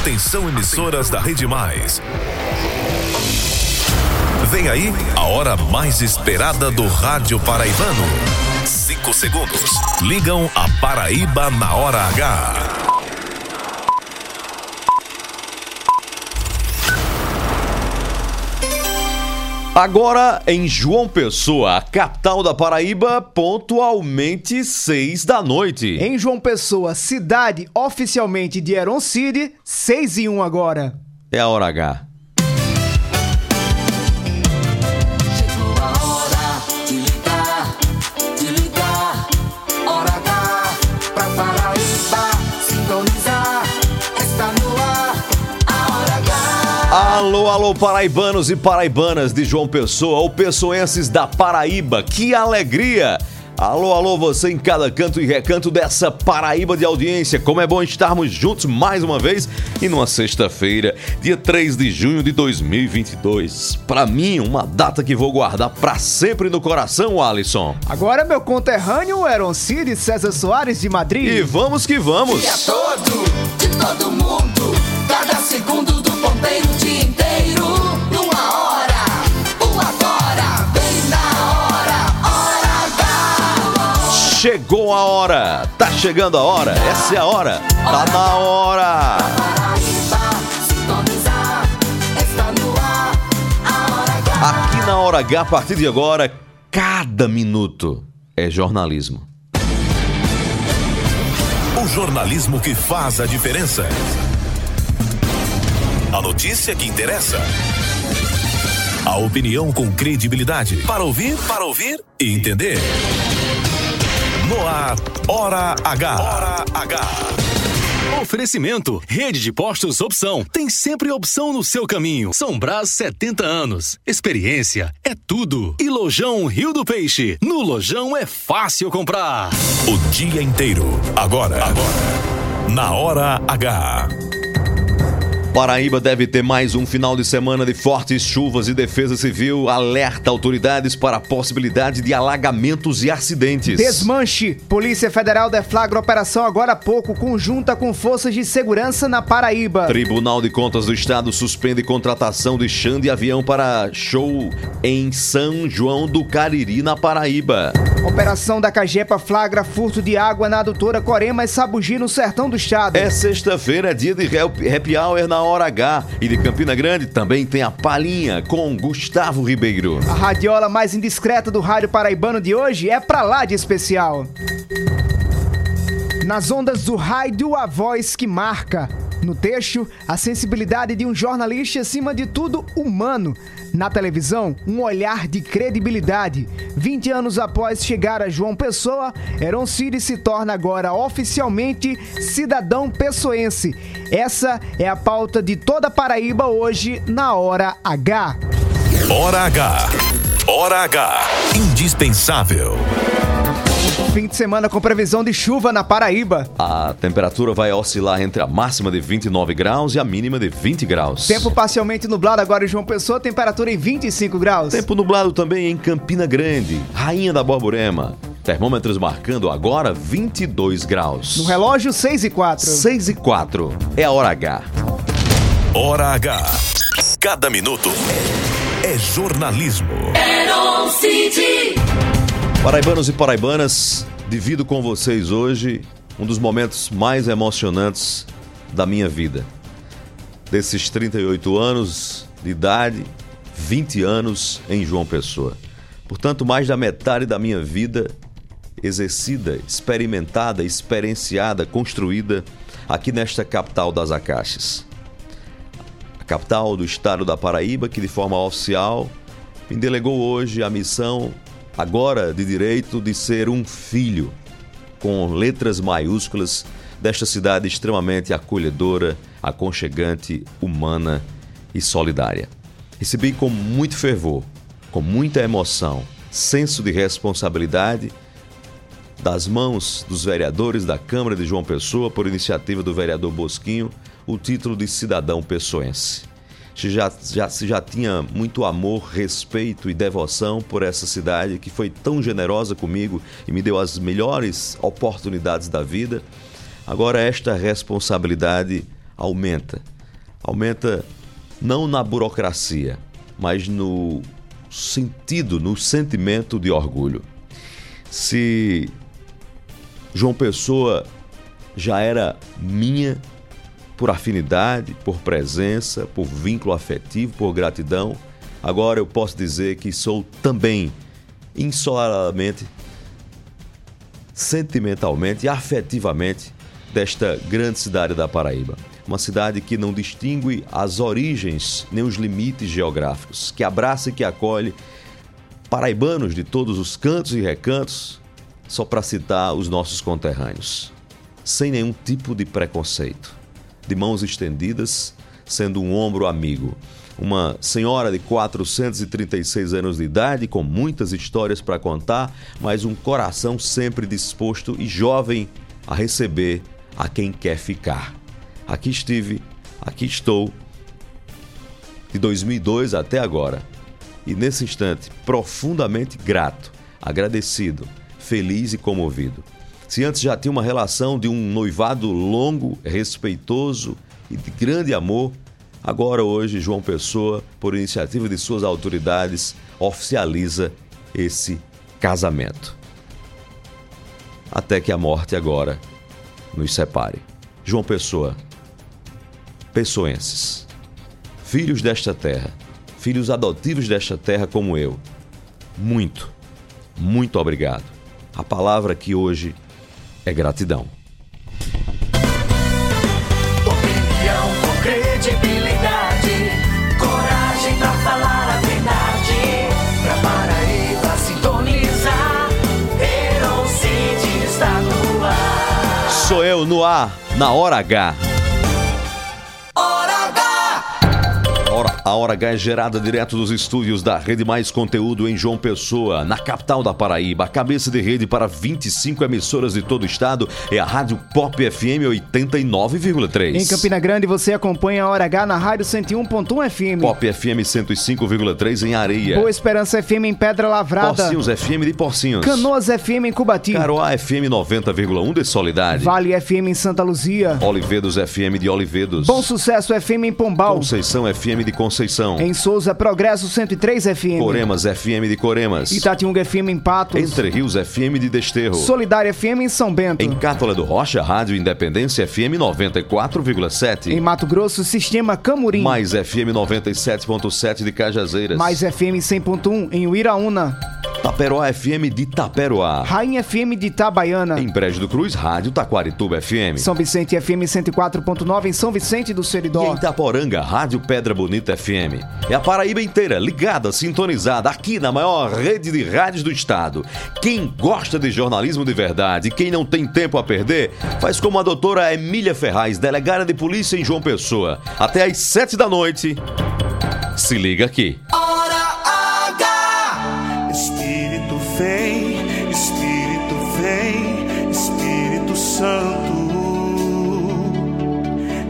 Atenção emissoras da Rede Mais. Vem aí a hora mais esperada do rádio paraibano. Cinco segundos. Ligam a Paraíba na hora H. Agora em João Pessoa, capital da Paraíba, pontualmente seis da noite. Em João Pessoa, cidade oficialmente de Heron City, 6 e 1 agora. É a hora H. Alô, paraibanos e paraibanas de João Pessoa, ou pessoenses da Paraíba, que alegria! Alô, alô, você em cada canto e recanto dessa Paraíba de audiência. Como é bom estarmos juntos mais uma vez e numa sexta-feira, dia 3 de junho de 2022. Para mim, uma data que vou guardar para sempre no coração, Alisson. Agora meu conterrâneo Heron City, César Soares de Madrid. E vamos que vamos! Dia todo, de todo mundo. Cada segundo do ponteiro, Chegou a hora! Tá chegando a hora! Essa é a hora! Tá na hora! Paraíba sintonizar. Está no ar a Hora H. Aqui na Hora H, a partir de agora, cada minuto é jornalismo. O jornalismo que faz a diferença. A notícia que interessa. A opinião com credibilidade. Para ouvir, para ouvir e entender. No ar, Hora H. Hora H. Oferecimento: Rede de Postos Opção. Tem sempre opção no seu caminho. São Brás 70 anos. Experiência é tudo. E Lojão Rio do Peixe. No Lojão é fácil comprar. O dia inteiro. Agora. Agora. Na Hora H. Paraíba deve ter mais um final de semana de fortes chuvas e Defesa Civil alerta autoridades para a possibilidade de alagamentos e acidentes. Desmanche. Polícia Federal deflagra operação agora há pouco, conjunta com forças de segurança na Paraíba. Tribunal de Contas do Estado suspende contratação de chão de avião para show em São João do Cariri, na Paraíba. Operação da Cagepa flagra furto de água na adutora Corema e Sabugi, no sertão do estado. É sexta-feira, dia de happy happy hour na Hora H. E de Campina Grande também tem a Palhinha com Gustavo Ribeiro. A radiola mais indiscreta do rádio paraibano de hoje é pra lá de especial. Nas ondas do rádio, a voz que marca. No texto, a sensibilidade de um jornalista e, acima de tudo, humano. Na televisão, um olhar de credibilidade. 20 anos após chegar a João Pessoa, Heron City se torna agora oficialmente cidadão pessoense. Essa é a pauta de toda Paraíba hoje na Hora H. Hora H. Hora H. Indispensável. Fim de semana com previsão de chuva na Paraíba. A temperatura vai oscilar entre a máxima de 29 graus e a mínima de 20 graus. Tempo parcialmente nublado agora em João Pessoa, temperatura em 25 graus. Tempo nublado também em Campina Grande, Rainha da Borborema. Termômetros marcando agora 22 graus. No relógio, 6 e 4. 6 e 4 é a hora H. Hora H. Cada minuto é jornalismo. City. Paraibanos e paraibanas, divido com vocês hoje um dos momentos mais emocionantes da minha vida. Desses 38 anos de idade, 20 anos em João Pessoa. Portanto, mais da metade da minha vida exercida, experimentada, experienciada, construída aqui nesta capital das Acaxes. A capital do estado da Paraíba, que de forma oficial me delegou hoje a missão, agora de direito, de ser um filho, com letras maiúsculas, desta cidade extremamente acolhedora, aconchegante, humana e solidária. Recebi com muito fervor, com muita emoção, senso de responsabilidade das mãos dos vereadores da Câmara de João Pessoa, por iniciativa do vereador Bosquinho, o título de cidadão pessoense. Se já, já, já tinha muito amor, respeito e devoção por essa cidade que foi tão generosa comigo e me deu as melhores oportunidades da vida, agora esta responsabilidade aumenta. Aumenta não na burocracia, mas no sentido, no sentimento de orgulho. Se João Pessoa já era minha por afinidade, por presença, por vínculo afetivo, por gratidão, agora eu posso dizer que sou também insoladamente, sentimentalmente e afetivamente desta grande cidade da Paraíba. Uma cidade que não distingue as origens nem os limites geográficos, que abraça e que acolhe paraibanos de todos os cantos e recantos, só para citar os nossos conterrâneos, sem nenhum tipo de preconceito, de mãos estendidas, sendo um ombro amigo. Uma senhora de 436 anos de idade, com muitas histórias para contar, mas um coração sempre disposto e jovem a receber a quem quer ficar. Aqui estive, aqui estou, de 2002 até agora. E nesse instante, profundamente grato, agradecido, feliz e comovido. Se antes já tinha uma relação de um noivado longo, respeitoso e de grande amor, agora hoje João Pessoa, por iniciativa de suas autoridades, oficializa esse casamento. Até que a morte agora nos separe. João Pessoa, pessoenses, filhos desta terra, filhos adotivos desta terra como eu, muito, muito obrigado. A palavra que hoje é gratidão. Opinião com credibilidade, coragem pra falar a verdade. Pra Paraíba sintonizar, Heron City está no ar. Sou eu no ar, na hora H. A hora, H é gerada direto dos estúdios da Rede Mais Conteúdo em João Pessoa, na capital da Paraíba. A cabeça de rede para 25 emissoras de todo o estado é a Rádio Pop FM 89,3. Em Campina Grande você acompanha a Hora H na Rádio 101.1 FM. Pop FM 105,3 em Areia. Boa Esperança FM em Pedra Lavrada. Porcinhos FM de Porcinhos. Canoas FM em Cubati. Caroá FM 90,1 de Solidade. Vale FM em Santa Luzia. Olivedos FM de Olivedos. Bom Sucesso FM em Pombal. Conceição FM de Conceição. Em Souza Progresso 103 FM. Coremas FM de Coremas. Itatiunga FM em Patos. Entre Rios FM de Desterro. Solidária FM em São Bento. Em Cátola do Rocha, Rádio Independência FM 94,7. Em Mato Grosso, Sistema Camurim. Mais FM 97.7 de Cajazeiras. Mais FM 100.1 em Uiraúna. Taperoá FM de Taperoá. Rainha FM de Itabaiana. Em Brejo do Cruz, Rádio Taquarituba FM. São Vicente FM 104.9 em São Vicente do E Seridó. em Itaporanga, Rádio Pedra Bonita FM. É a Paraíba inteira, ligada, sintonizada, aqui na maior rede de rádios do estado. Quem gosta de jornalismo de verdade, quem não tem tempo a perder, faz como a doutora Emília Ferraz, delegada de polícia em João Pessoa. Até às sete da noite. Se liga aqui. Hora Santo.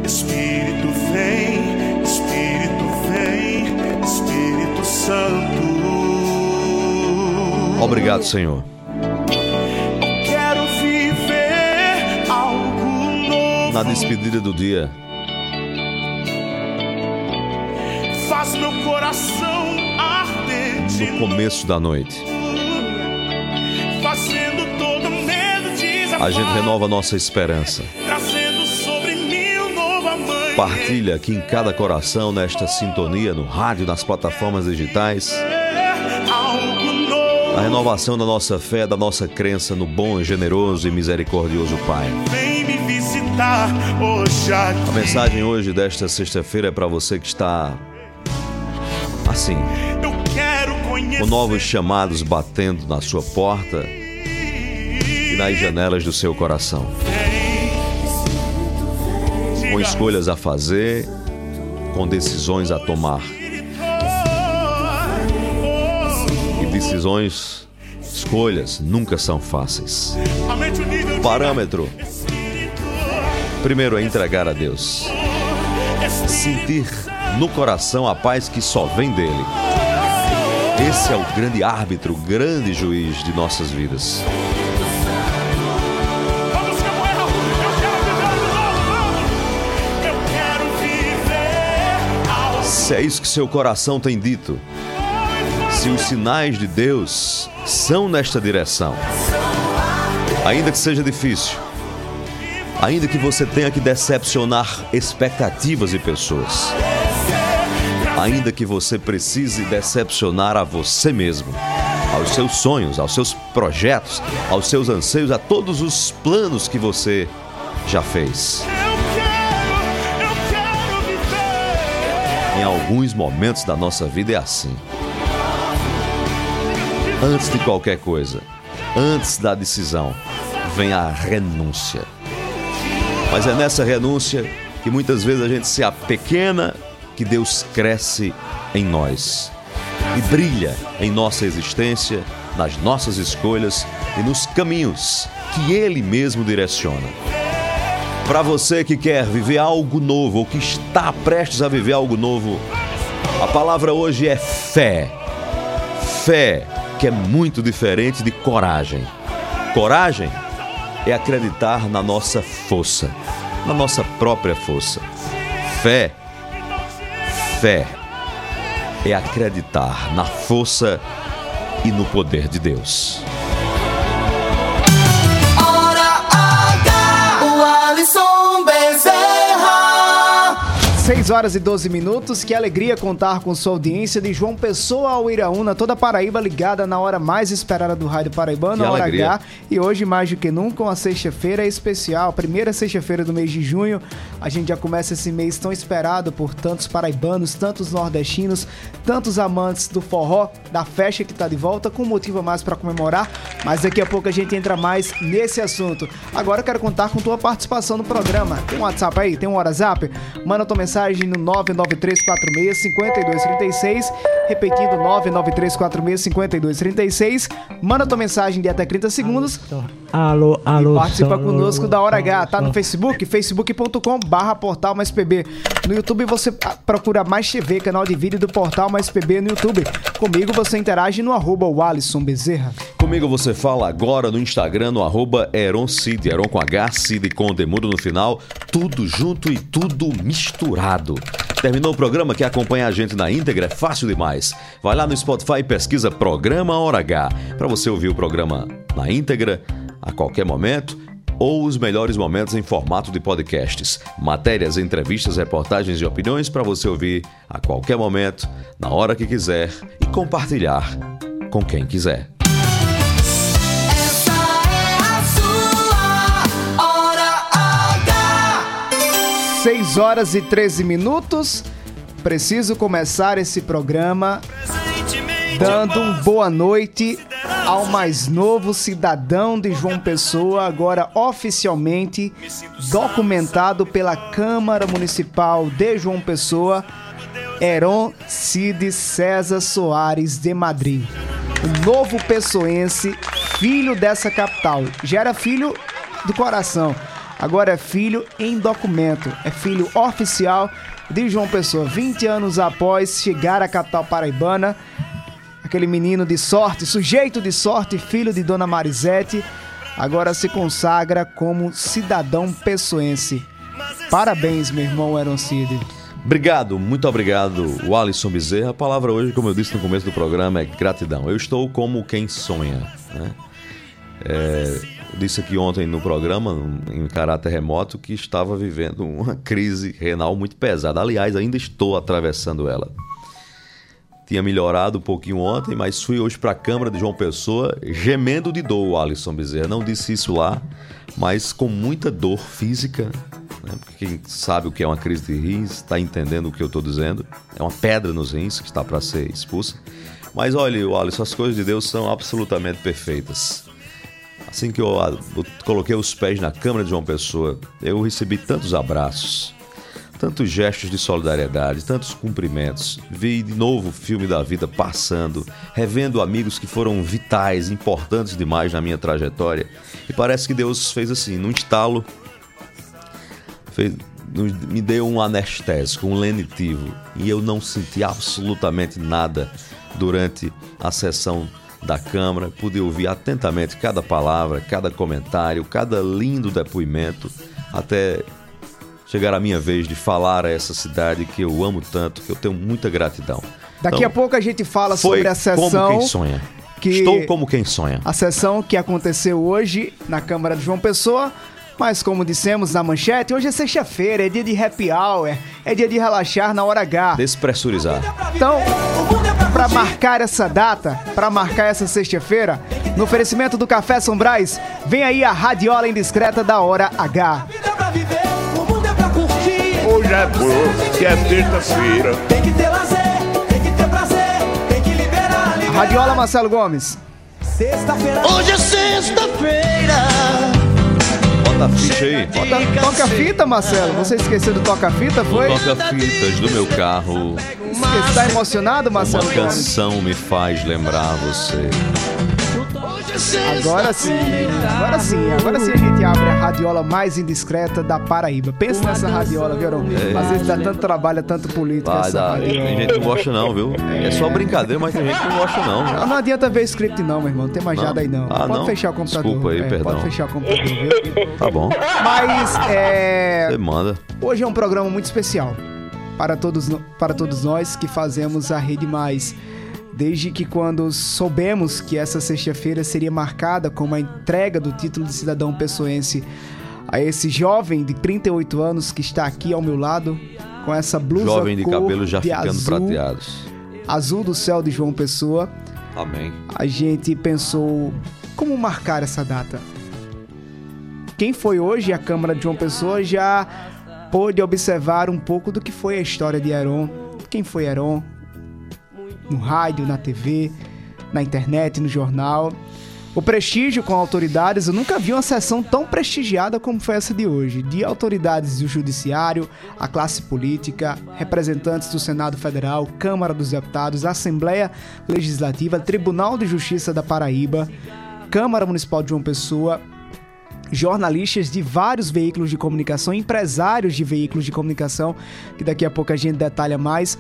Espírito vem, Espírito vem, Espírito Santo. Obrigado, Senhor. Quero viver algo novo. Na despedida do dia, Faz meu coração ardente. no começo da noite, a gente renova nossa esperança. Trazendo sobre mim novo amanhã. Partilha aqui em cada coração, nesta sintonia, no rádio, nas plataformas digitais, a renovação da nossa fé, da nossa crença no bom, generoso e misericordioso Pai. Vem me visitar hoje aqui. A mensagem hoje desta sexta-feira é para você que está assim, com novos chamados batendo na sua porta nas janelas do seu coração, com escolhas a fazer, com decisões a tomar. E decisões, escolhas nunca são fáceis. Parâmetro, primeiro é entregar a Deus. Sentir no coração a paz que só vem dele. Esse é o grande árbitro, o grande juiz de nossas vidas. Se é isso que seu coração tem dito, se os sinais de Deus são nesta direção, ainda que seja difícil, ainda que você tenha que decepcionar expectativas e pessoas, ainda que você precise decepcionar a você mesmo, aos seus sonhos, aos seus projetos, aos seus anseios, a todos os planos que você já fez. Em alguns momentos da nossa vida é assim. Antes de qualquer coisa, antes da decisão, vem a renúncia. Mas é nessa renúncia que muitas vezes a gente se apequena que Deus cresce em nós e brilha em nossa existência, nas nossas escolhas e nos caminhos que Ele mesmo direciona. Para você que quer viver algo novo ou que está prestes a viver algo novo, a palavra hoje é fé. Fé, que é muito diferente de coragem. Coragem é acreditar na nossa força, na nossa própria força. Fé, fé é acreditar na força e no poder de Deus. 6 horas e 12 minutos. Que alegria contar com sua audiência de João Pessoa ao Iraúna, toda Paraíba ligada na hora mais esperada do Rádio Paraibano, Que Hora alegria. H. E hoje, mais do que nunca, uma sexta-feira especial, primeira sexta-feira do mês de junho. A gente já começa esse mês tão esperado por tantos paraibanos, tantos nordestinos, tantos amantes do forró, da festa que tá de volta, com motivo a mais para comemorar. Mas daqui a pouco a gente entra mais nesse assunto. Agora eu quero contar com tua participação no programa. Tem um WhatsApp aí? Tem um WhatsApp? Manda tua mensagem no 993465236, repetindo 993465236. Manda tua mensagem de até 30 segundos Alô, alô. e participa som, conosco da Hora H. Tá no. Facebook, facebook.com portal mais PB. No YouTube você procura mais TV, canal de vídeo do portal mais PB no YouTube. Comigo você interage no arroba o Alisson Bezerra. Comigo você fala agora no Instagram, no arroba Eron Cid, Eron com H, Cid com Demudo no final, tudo junto e tudo misturado. Terminou o programa? Quer acompanhar a gente na íntegra? É fácil demais. Vai lá no Spotify e pesquisa Programa Hora H, para você ouvir o programa na íntegra, a qualquer momento, ou os melhores momentos em formato de podcasts. Matérias, entrevistas, reportagens e opiniões para você ouvir a qualquer momento, na hora que quiser e compartilhar com quem quiser. 6 horas e 13 minutos. Preciso começar esse programa dando um boa noite ao mais novo cidadão de João Pessoa, agora oficialmente documentado pela Câmara Municipal de João Pessoa, Heron Cid César Soares de Madrid. O novo pessoense, filho dessa capital. Já era filho do coração, agora é filho em documento. É filho oficial de João Pessoa. 20 anos após chegar à capital paraibana, aquele menino de sorte, sujeito de sorte, filho de Dona Marisete, agora se consagra como cidadão pessoense. Parabéns, meu irmão Heron Cid. Obrigado, muito obrigado, Alisson Bezerra. A palavra hoje, como eu disse no começo do programa, é gratidão. Eu estou como quem sonha. Né? É, disse aqui ontem no programa, em caráter remoto, que estava vivendo uma crise renal muito pesada. Aliás, ainda estou atravessando ela. Tinha melhorado um pouquinho ontem, mas fui hoje para a Câmara de João Pessoa gemendo de dor, o Alisson Bezerra. Não disse isso lá, mas com muita dor física. Né? Quem sabe o que é uma crise de rins está entendendo o que eu estou dizendo. É uma pedra nos rins que está para ser expulsa. Mas olha, Alisson, as coisas de Deus são absolutamente perfeitas. Assim que eu, ah, eu coloquei os pés na Câmara de João Pessoa, eu recebi tantos abraços, tantos gestos de solidariedade, tantos cumprimentos. Vi de novo o filme da vida passando, revendo amigos que foram vitais, importantes demais na minha trajetória. E parece que Deus fez assim, num estalo, fez- me deu um anestésico, um lenitivo. E eu não senti absolutamente nada durante a sessão da Câmara. Pude ouvir atentamente cada palavra, cada comentário, cada lindo depoimento, até chegar a minha vez de falar a essa cidade que eu amo tanto, que eu tenho muita gratidão. Daqui Então, a pouco a gente fala sobre a como sessão. quem sonha. que- Estou como quem sonha. A sessão que aconteceu hoje na Câmara de João Pessoa. Mas como dissemos na manchete, hoje é sexta-feira, é dia de happy hour, é dia de relaxar na hora H. Despressurizar. Então, para marcar essa data, para marcar essa sexta-feira, no oferecimento do Café São Brás, vem aí a radiola indiscreta da hora H. Vida pra viver, o mundo é pra curtir. Hoje é bom, que é sexta-feira. Tem que ter lazer, tem que ter prazer, tem que liberar A radiola Marcelo Gomes. Sexta-feira. Hoje é sexta-feira. Bota a aí. Bota Toca, toca fita, Marcelo. Você esqueceu do toca fita, foi? toca fitas do meu carro. Você tá emocionado, Marcelo Uma canção me faz lembrar você. Agora sim, agora sim, agora sim a gente abre a radiola mais indiscreta da Paraíba. Pensa nessa radiola, viu, Arão? Às vezes dá tanto trabalho, é tanto político Vai essa dar. Tem gente que não gosta não, viu? É só brincadeira, mas tem gente que não gosta não. Não, não adianta ver script não, meu irmão. Não tem mais nada aí não. Ah, pode não? fechar o computador. Desculpa aí, É, perdão. Pode fechar o computador, viu? Tá bom. Mas é, Você manda. hoje é um programa muito especial para todos, para todos nós que fazemos a Rede Mais. Desde que quando soubemos que essa sexta-feira seria marcada com a entrega do título de cidadão pessoense a esse jovem de 38 anos que está aqui ao meu lado com essa blusa Jovem de cabelo já de ficando azul, prateados. azul do céu de João Pessoa. Amém. a gente pensou como marcar essa data. Quem foi hoje à Câmara de João Pessoa já pôde observar um pouco do que foi a história de Heron. Quem foi Heron? No rádio, na TV, na internet, no jornal. O prestígio com autoridades, eu nunca vi uma sessão tão prestigiada como foi essa de hoje. De autoridades do Judiciário, a classe política, representantes do Senado Federal, Câmara dos Deputados, Assembleia Legislativa, Tribunal de Justiça da Paraíba, Câmara Municipal de João Pessoa, jornalistas de vários veículos de comunicação, empresários de veículos de comunicação, que daqui a pouco a gente detalha mais.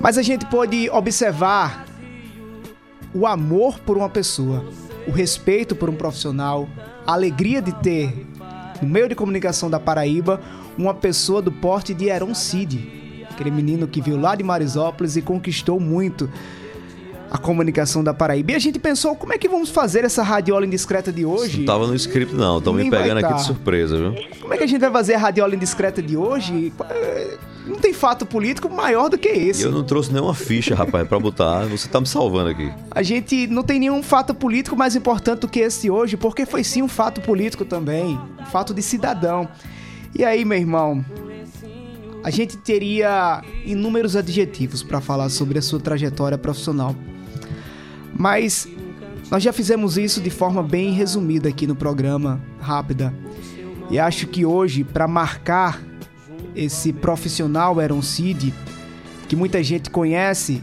Mas a gente pôde observar o amor por uma pessoa, o respeito por um profissional, a alegria de ter no meio de comunicação da Paraíba uma pessoa do porte de Heron Cid, aquele menino que veio lá de Marisópolis e conquistou muito a comunicação da Paraíba. E a gente pensou, como é que vamos fazer essa radiola indiscreta de hoje? Não tava no script não, estão me pegando aqui tá. de surpresa, viu? Como é que a gente vai fazer a radiola indiscreta de hoje? Não tem fato político maior do que esse. eu não trouxe nenhuma ficha, rapaz, pra botar. Você tá me salvando aqui. A gente não tem nenhum fato político mais importante do que esse hoje, porque foi sim um fato político também, um fato de cidadão. E aí, meu irmão, a gente teria inúmeros adjetivos para falar sobre a sua trajetória profissional. Mas nós já fizemos isso de forma bem resumida aqui no programa, rápida. E acho que hoje, para marcar esse profissional Aaron Cid, que muita gente conhece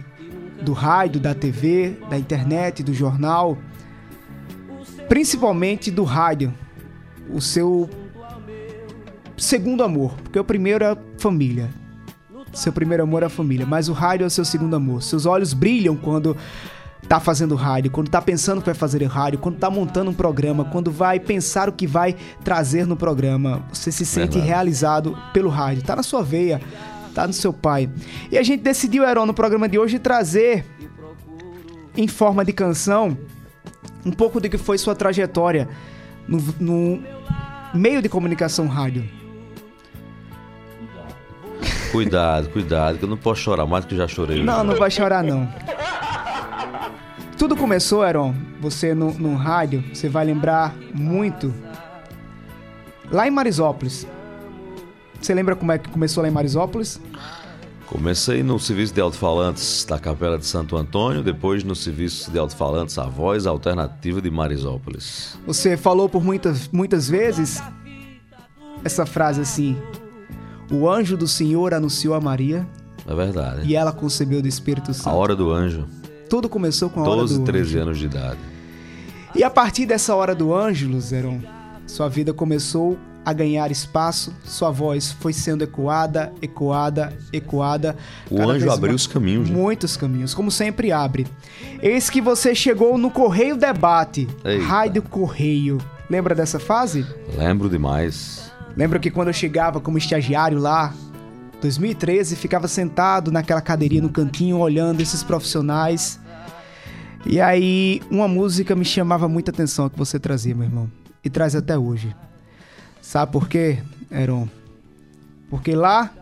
do rádio, da TV, da internet, do jornal, principalmente do rádio, o seu segundo amor, porque o primeiro é a família. Seu primeiro amor é a família, mas o rádio é o seu segundo amor. Seus olhos brilham quando tá fazendo rádio, quando tá pensando que vai fazer rádio, quando tá montando um programa, quando vai pensar o que vai trazer no programa. Você se sente Verdade. realizado pelo rádio, tá na sua veia, tá no seu pai. E a gente decidiu, Heron, no programa de hoje trazer em forma de canção um pouco do que foi sua trajetória no, no meio de comunicação rádio. Cuidado, cuidado, que eu não posso chorar mais que eu já chorei. Não, não vai chorar não. Tudo começou, Heron, você no, no rádio, você vai lembrar muito. Lá em Marisópolis. Você lembra como é que começou lá em Marisópolis? Comecei no serviço de alto-falantes da Capela de Santo Antônio, depois no serviço de alto-falantes A Voz Alternativa de Marisópolis. Você falou por muitas, muitas vezes essa frase assim: O anjo do Senhor anunciou a Maria É verdade. e ela concebeu do Espírito A Santo. hora do anjo, Tudo começou com a hora 12, do 13 anjo. anos de idade. E a partir dessa hora do anjo, Luzeron, sua vida começou a ganhar espaço, sua voz foi sendo ecoada, ecoada, ecoada. O cada anjo abriu mais- os caminhos, né? Muitos caminhos, como sempre abre. Eis que você chegou no Correio Debate, Eita. Correio. Lembra dessa fase? Lembro demais. Lembro que quando eu chegava como estagiário lá, 2013, ficava sentado naquela cadeirinha no cantinho olhando esses profissionais. E aí uma música me chamava muita atenção que você trazia, meu irmão. E traz até hoje. Sabe por quê, Heron? Porque lá,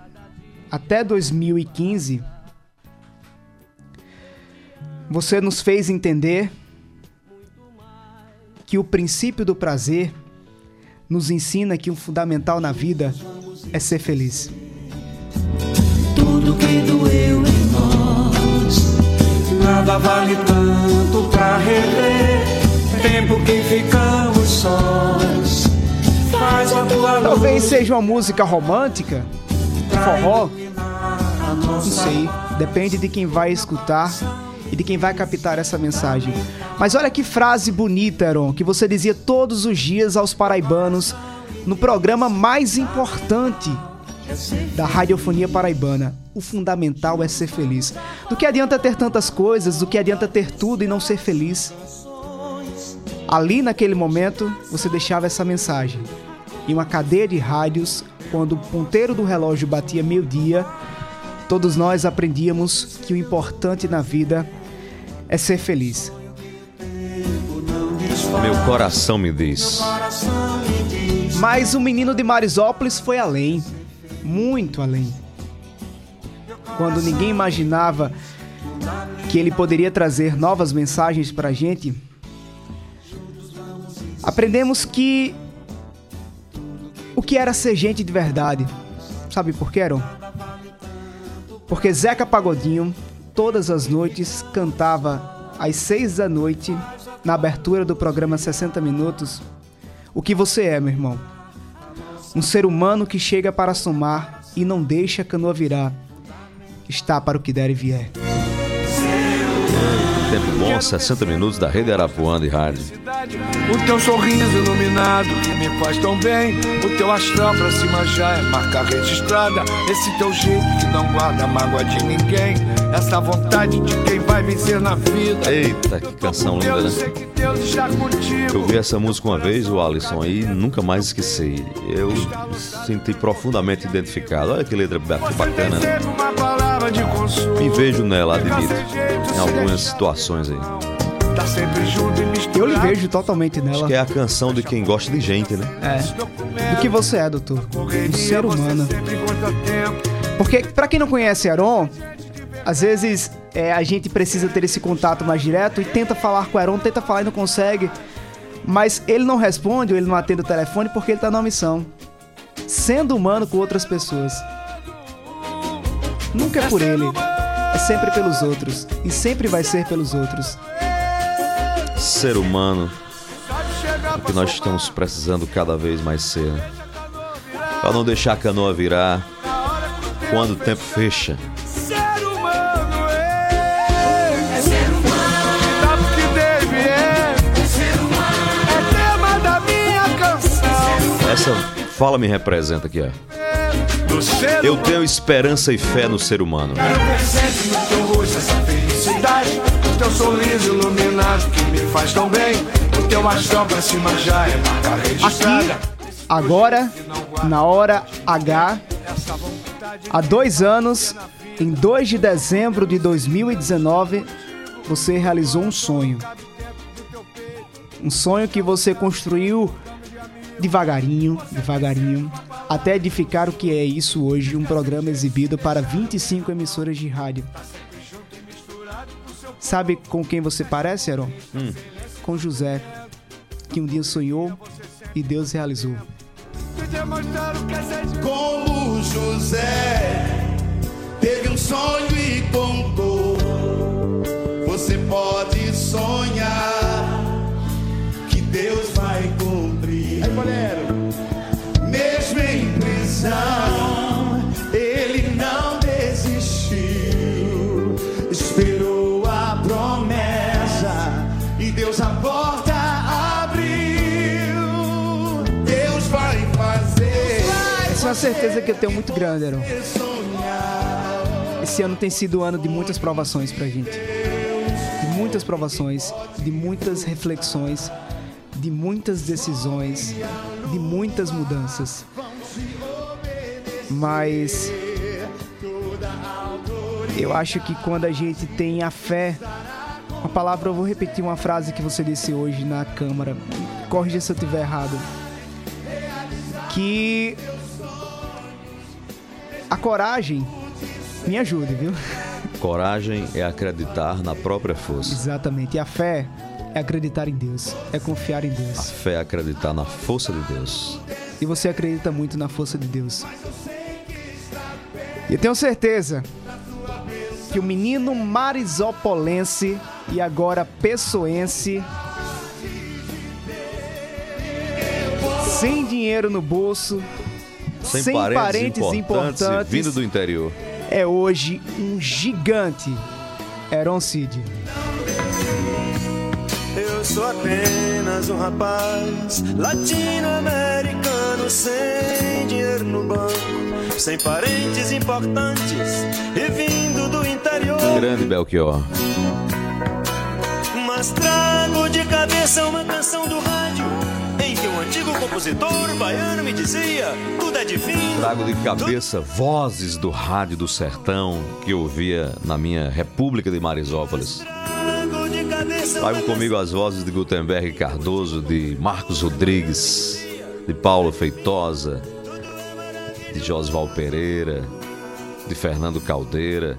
até 2015, você nos fez entender que o princípio do prazer nos ensina que o fundamental na vida é ser feliz. Tudo que doeu em nós, nada vale tanto pra rever. Tempo que ficamos sós, faz a tua Talvez seja uma música romântica, forró, não sei, depende de quem vai escutar e de quem vai captar essa mensagem. Mas olha que frase bonita, Aaron, que você dizia todos os dias aos paraibanos no programa mais importante da radiofonia paraibana. O fundamental é ser feliz. Do que adianta ter tantas coisas, do que adianta ter tudo e não ser feliz? Ali naquele momento, você deixava essa mensagem. Em uma cadeia de rádios, quando o ponteiro do relógio batia meio-dia, todos nós aprendíamos que o importante na vida é ser feliz. Meu coração me diz. Mas o menino de Marisópolis foi além, muito além. Quando ninguém imaginava que ele poderia trazer novas mensagens pra gente, aprendemos que o que era ser gente de verdade. Sabe por quê, Aaron? Porque Zeca Pagodinho todas as noites cantava às seis da noite na abertura do programa 60 Minutos o que você é, meu irmão. Um ser humano que chega para somar e não deixa a canoa virar. Está para o que der e vier. Tempo bom, 60 minutos da Rede Arapuã de Rádio. O teu sorriso iluminado que me faz tão bem. O teu astral pra cima já é marca registrada. Esse teu jeito que não guarda mágoa de ninguém. Essa vontade de quem vai vencer na vida. Eita, que canção linda, né? Eu vi essa música uma vez, o Alisson, aí nunca mais esqueci. Eu senti profundamente identificado. Olha que letra bacana, né? Me vejo nela, admito. Em algumas situações aí. Sempre junto e misturado. Eu lhe vejo totalmente nela. Que é a canção de quem gosta de gente, né? É. Do que você é, doutor. Um ser humano. Porque, pra quem não conhece Aaron, às vezes é, a gente precisa ter esse contato mais direto e tenta falar com o Aaron, tenta falar e não consegue. Mas ele não responde ou ele não atende o telefone porque ele tá numa missão. Sendo humano com outras pessoas. Nunca é por ele. É sempre pelos outros. E sempre vai ser pelos outros. Ser humano, que nós estamos precisando cada vez mais ser. né? Pra não deixar a canoa virar quando o tempo fecha. Ser humano é. É é. Essa fala me representa aqui, ó. Eu tenho esperança e fé no ser humano. Presente no teu rosto essa felicidade O teu sorriso iluminado que me faz tão bem O teu astral pra cima já é marca registrada Aqui, agora, na hora H, há dois anos, em 2 de dezembro de 2019, você realizou um sonho. Um sonho que você construiu devagarinho, devagarinho, até edificar o que é isso hoje, um programa exibido para 25 emissoras de rádio. Sabe com quem você parece, Aaron? Com José, que um dia sonhou e Deus realizou. Como José teve um sonho e contou. Você pode sonhar que Deus vai cumprir. Aí, Mesmo em prisão, uma certeza que eu tenho muito grande, Aaron. Esse ano tem sido o ano de muitas provações pra gente. De muitas provações, de muitas reflexões, de muitas decisões, de muitas mudanças. Mas eu acho que quando a gente tem a fé, uma palavra, eu vou repetir uma frase que você disse hoje na Câmara, corrija se eu estiver errado. Que a coragem me ajude, viu? Coragem é acreditar na própria força. Exatamente. E a fé é acreditar em Deus, é confiar em A Deus. fé é acreditar na força de Deus. E você acredita muito na força de Deus. E eu tenho certeza que o menino marisopolense e agora pessoense, sem dinheiro no bolso, Sem, sem parentes, parentes importantes, importantes. vindo do interior. é hoje um gigante. Heron Cid. Eu sou apenas um rapaz latino-americano sem dinheiro no banco, sem parentes importantes e vindo do interior. Grande Belchior. Mas trago de cabeça uma canção do rádio compositor baiano me dizia: tudo é divino. Trago de cabeça vozes do rádio do sertão que eu ouvia na minha República de Marisópolis. Trago comigo as vozes de Gutenberg Cardoso, de Marcos Rodrigues, de Paulo Feitosa, de Josval Pereira, de Fernando Caldeira,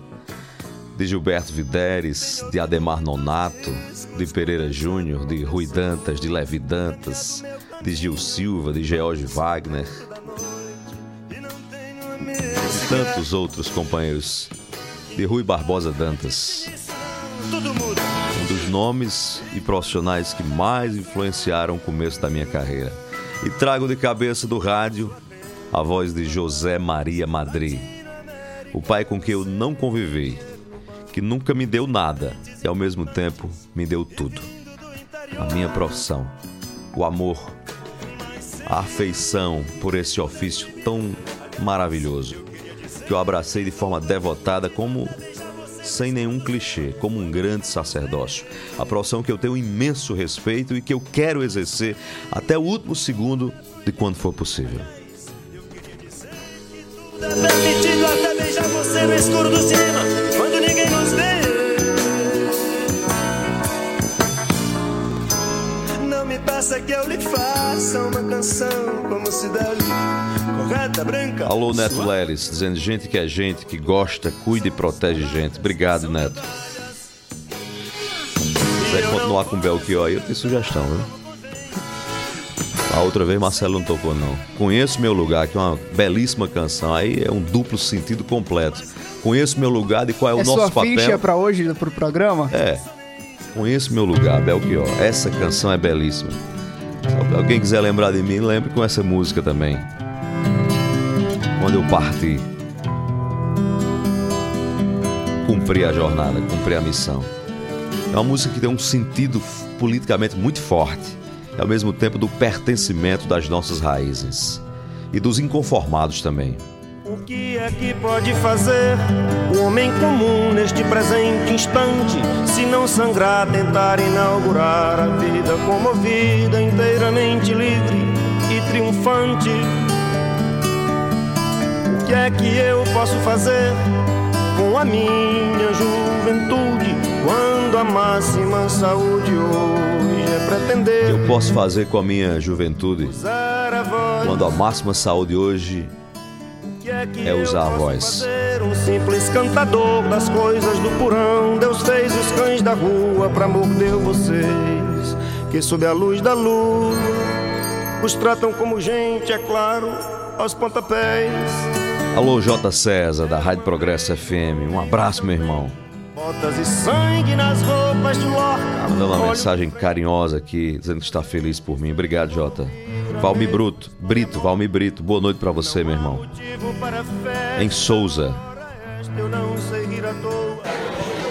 de Gilberto Videres, de Ademar Nonato, de Pereira Júnior, de Rui Dantas, de Levi Dantas, de Gil Silva, de George Wagner, e tantos outros companheiros, de Rui Barbosa Dantas um dos nomes e profissionais que mais influenciaram o começo da minha carreira. E trago de cabeça do rádio a voz de José Maria Madri, o pai com quem eu não convivi, que nunca me deu nada e ao mesmo tempo me deu tudo. A minha profissão, o amor, a afeição por esse ofício tão maravilhoso, que eu abracei de forma devotada como sem nenhum clichê, como um grande sacerdócio. A profissão que eu tenho imenso respeito e que eu quero exercer até o último segundo de quando for possível. Do Alô, Neto Leles, dizendo gente que é gente, que gosta, cuida e protege gente. Obrigado, Neto. Se quiser continuar com o Belchior aí, eu tenho sugestão, viu? A outra vez Marcelo não tocou, não. Conheço Meu Lugar, que é uma belíssima canção. Aí é um duplo sentido completo. Conheço Meu Lugar e qual é o É nosso sua papel. ficha pra hoje, pro programa? É. Conheço meu lugar, Belchior. Essa canção é belíssima. Se alguém quiser lembrar de mim, lembre com essa música também. Quando eu parti, cumpri a jornada, cumpri a missão. É uma música que tem um sentido politicamente muito forte, e ao mesmo tempo do pertencimento das nossas raízes e dos inconformados também. O que é que pode fazer o homem comum neste presente instante? Se não sangrar, tentar inaugurar a vida comovida, inteiramente livre e triunfante. O que é que eu posso fazer com a minha juventude quando a máxima saúde hoje é pretender Eu posso fazer com a minha juventude a quando a máxima saúde hoje é, que é usar a voz. Um simples cantador das coisas do porão. Deus fez os cães da rua pra morder vocês. Que sob a luz da lua os tratam como gente, é claro, aos pontapés. Alô, J. César, da Rádio Progresso FM. Um abraço, meu irmão. Botas e sangue nas roupas de Lorca. Mandando uma mensagem carinhosa aqui, dizendo que está feliz por mim. Obrigado, Jota. Valmir Bruto, Brito, Valmir Brito, boa noite pra você, meu irmão. para Em Souza.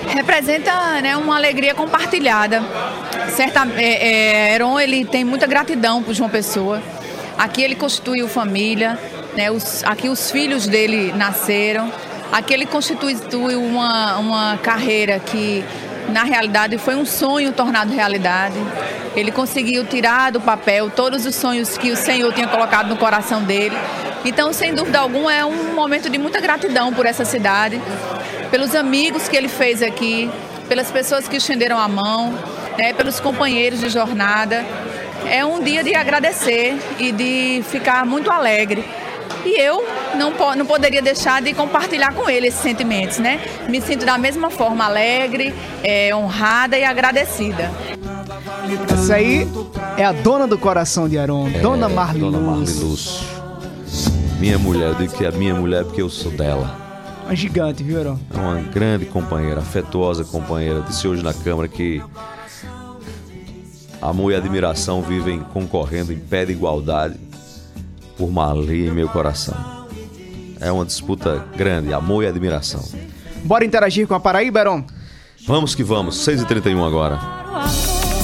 representa né, uma alegria compartilhada. Certa, é, é, Heron ele tem muita gratidão por João Pessoa. Aqui ele constituiu família, né, os, aqui os filhos dele nasceram. Aqui ele constituiu uma, uma carreira que, na realidade, foi um sonho tornado realidade. Ele conseguiu tirar do papel todos os sonhos que o Senhor tinha colocado no coração dele. Então, sem dúvida alguma, é um momento de muita gratidão por essa cidade, pelos amigos que ele fez aqui, pelas pessoas que estenderam a mão, né, pelos companheiros de jornada. É um dia de agradecer e de ficar muito alegre. E eu não, po não poderia deixar de compartilhar com ele esses sentimentos, né? Me sinto da mesma forma alegre, é, honrada e agradecida. Essa aí é a dona do coração de Aron, É, Dona Marli Dona. Minha mulher, eu digo que é minha mulher porque eu sou dela. Uma gigante, viu, Aron? É uma grande companheira, afetuosa companheira. Disse hoje na Câmara que amor e admiração vivem concorrendo em pé de igualdade por Marli em meu coração. É uma disputa grande, amor e admiração. Bora interagir com a Paraíba, Aron? Vamos que vamos, 6h31 agora.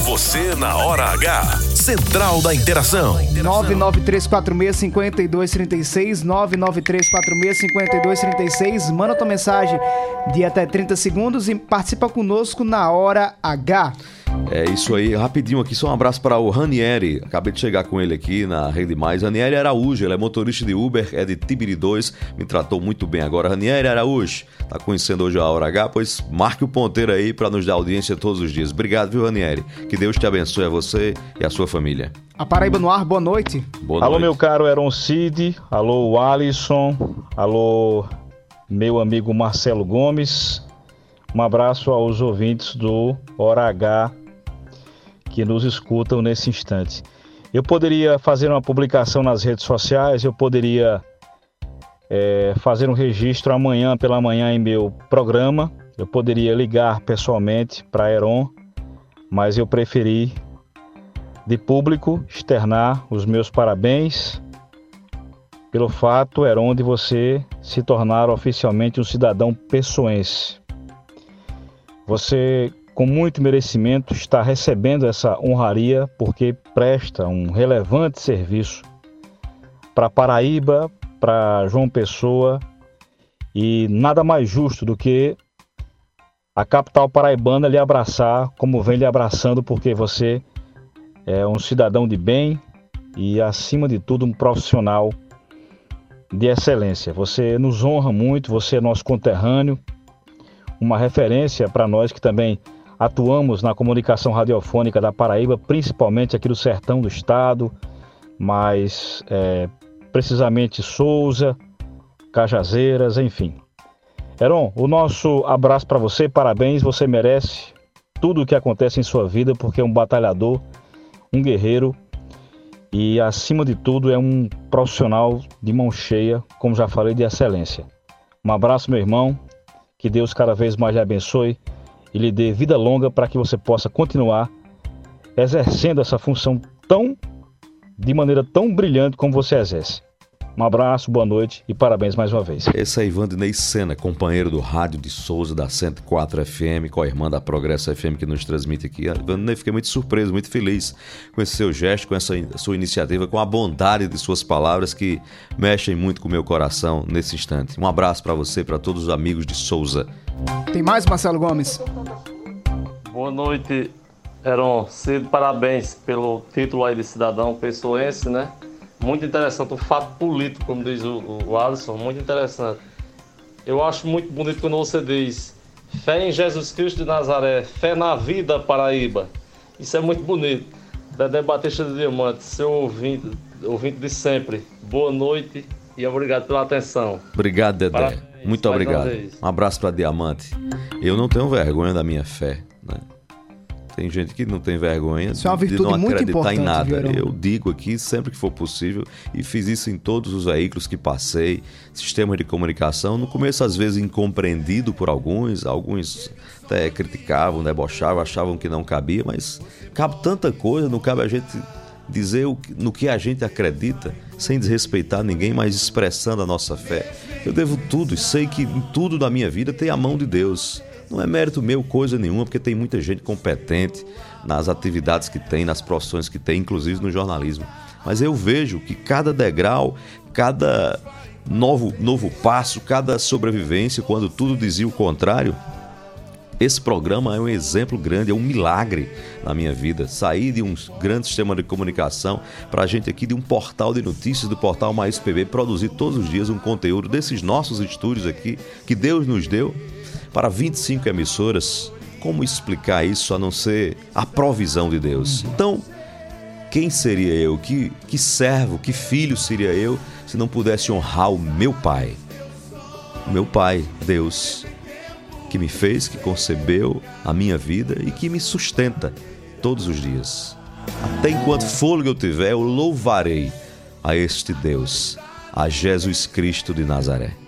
Você na hora H. Central da Interação. 993465236, 993465236. Manda tua mensagem de até 30 segundos e participa conosco na hora H. É isso aí, rapidinho aqui, só um abraço para o Ranieri. Acabei de chegar com ele aqui na Rede Mais. Ranieri Araújo, ele é motorista de Uber, é de Tibiri 2, me tratou muito bem agora. Ranieri Araújo, tá conhecendo hoje a Hora H, pois marque o ponteiro aí para nos dar audiência todos os dias. Obrigado, viu, Ranieri? Que Deus te abençoe a você e a sua família. A Paraíba no ar, boa noite. Boa alô, noite. meu caro Eron Cid. Alô, Alisson. Alô, meu amigo Marcelo Gomes. Um abraço aos ouvintes do Hora H que nos escutam nesse instante. Eu poderia fazer uma publicação nas redes sociais, eu poderia é, fazer um registro amanhã pela manhã em meu programa, eu poderia ligar pessoalmente para Heron, mas eu preferi de público externar os meus parabéns pelo fato, Heron, de você se tornar oficialmente um cidadão pessoense. Você, com muito merecimento, está recebendo essa honraria porque presta um relevante serviço para Paraíba, para João Pessoa e nada mais justo do que a capital paraibana lhe abraçar como vem lhe abraçando, porque você é um cidadão de bem e, acima de tudo, um profissional de excelência. Você nos honra muito, você é nosso conterrâneo, uma referência para nós que também atuamos na comunicação radiofônica da Paraíba, principalmente aqui do sertão do estado, mas é, precisamente Souza, Cajazeiras, enfim. Heron, o nosso abraço para você, parabéns, você merece tudo o que acontece em sua vida, porque é um batalhador, um guerreiro e, acima de tudo, é um profissional de mão cheia, como já falei, de excelência. Um abraço, meu irmão, que Deus cada vez mais lhe abençoe e lhe dê vida longa para que você possa continuar exercendo essa função tão, de maneira tão brilhante como você exerce. Um abraço, boa noite e parabéns mais uma vez. Esse é Ivandinei Sena, companheiro do Rádio de Souza da 104 FM, com a irmã da Progresso FM que nos transmite aqui. Ivandinei, fiquei muito surpreso, muito feliz com esse seu gesto, com essa sua iniciativa, com a bondade de suas palavras que mexem muito com o meu coração nesse instante. Um abraço para você, para todos os amigos de Souza. Tem mais, Marcelo Gomes? Boa noite, Heron. Cedo, parabéns pelo título aí de cidadão pessoense, né? Muito interessante, o fato político, como diz o, o Alisson, muito interessante. Eu acho muito bonito quando você diz fé em Jesus Cristo de Nazaré, fé na vida, Paraíba. Isso é muito bonito. Dedé Batista de Diamante, seu ouvinte, ouvinte de sempre. Boa noite e obrigado pela atenção. Obrigado, Dedé. Parabéns, Muito obrigado. Um abraço para Diamante. Eu não tenho vergonha da minha fé, né? Tem gente que não tem vergonha Isso é uma de virtude não muito acreditar em nada. Eu digo aqui sempre que for possível e fiz isso em todos os veículos que passei, sistemas de comunicação. No começo, às vezes, incompreendido por alguns, alguns até criticavam, debochavam, achavam que não cabia, mas cabe tanta coisa, não cabe a gente dizer no que a gente acredita, sem desrespeitar ninguém, mas expressando a nossa fé. Eu devo tudo e sei que em tudo da minha vida tem a mão de Deus. Não é mérito meu coisa nenhuma, porque tem muita gente competente nas atividades que tem, nas profissões que tem, inclusive no jornalismo. Mas eu vejo que cada degrau, cada novo, novo passo, cada sobrevivência, quando tudo dizia o contrário, Esse programa é um exemplo grande, é um milagre na minha vida. Sair de um grande sistema de comunicação para a gente aqui de um portal de notícias do portal Mais PB produzir todos os dias um conteúdo desses nossos estúdios aqui que Deus nos deu para 25 emissoras. Como explicar isso a não ser a provisão de Deus? Então, quem seria eu? Que, que servo, que filho seria eu se não pudesse honrar o meu pai? O meu pai, Deus, que me fez, que concebeu a minha vida e que me sustenta todos os dias. Até enquanto fôlego eu tiver, eu louvarei a este Deus, a Jesus Cristo de Nazaré.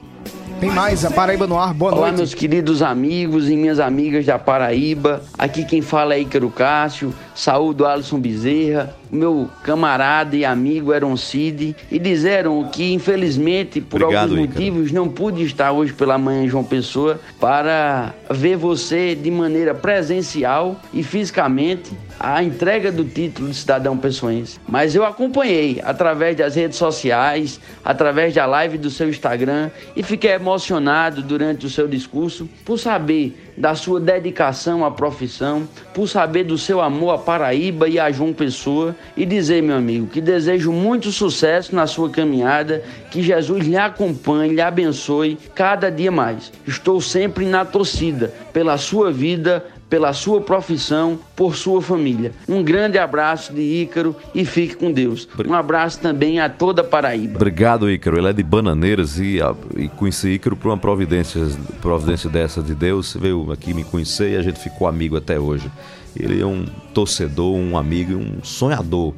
Tem mais, a Paraíba no ar, boa Olá, noite. meus queridos amigos e minhas amigas da Paraíba. Aqui quem fala é Ícaro Cássio. Saúdo Alisson Bezerra, meu camarada e amigo Eron Cid. E disseram que, infelizmente, por Obrigado, alguns Ícaro. motivos, não pude estar hoje pela manhã em João Pessoa para ver você de maneira presencial e fisicamente a entrega do título de cidadão pessoense. Mas eu acompanhei através das redes sociais, através da live do seu Instagram e fiquei emocionado durante o seu discurso por saber da sua dedicação à profissão, por saber do seu amor à Paraíba e a João Pessoa e dizer, meu amigo, que desejo muito sucesso na sua caminhada, que Jesus lhe acompanhe, lhe abençoe cada dia mais. Estou sempre na torcida pela sua vida, pela sua profissão, por sua família. Um grande abraço de Ícaro e fique com Deus. Um abraço também a toda a Paraíba. Obrigado, Ícaro. Ele é de Bananeiras e, e conheci Ícaro por uma providência, providência dessa de Deus. Veio aqui me conhecer e a gente ficou amigo até hoje. Ele é um torcedor, um amigo e um sonhador.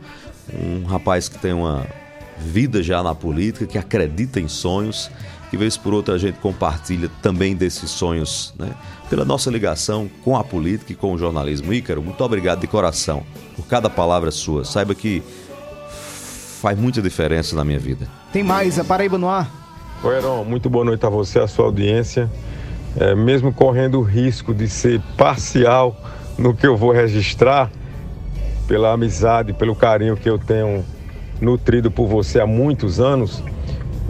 Um rapaz que tem uma vida já na política, que acredita em sonhos, que vez por outra a gente compartilha também desses sonhos, né? Pela nossa ligação com a política e com o jornalismo. Ícaro, muito obrigado de coração por cada palavra sua. Saiba que faz muita diferença na minha vida. Tem mais, a Paraíba no ar. Oi, Heron, muito boa noite a você, a sua audiência. É, mesmo correndo o risco de ser parcial no que eu vou registrar, pela amizade, pelo carinho que eu tenho nutrido por você há muitos anos,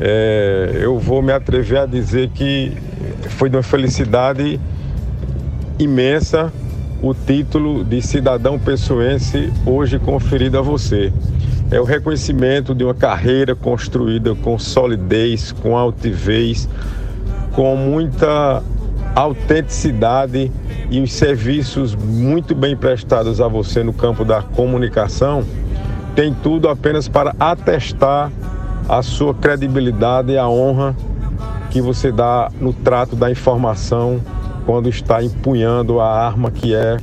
é, eu vou me atrever a dizer que foi de uma felicidade imensa o título de cidadão pessoense hoje conferido a você. É o reconhecimento de uma carreira construída com solidez, com altivez, com muita autenticidade e os serviços muito bem prestados a você no campo da comunicação, tem tudo apenas para atestar a sua credibilidade e a honra que você dá no trato da informação quando está empunhando a arma que é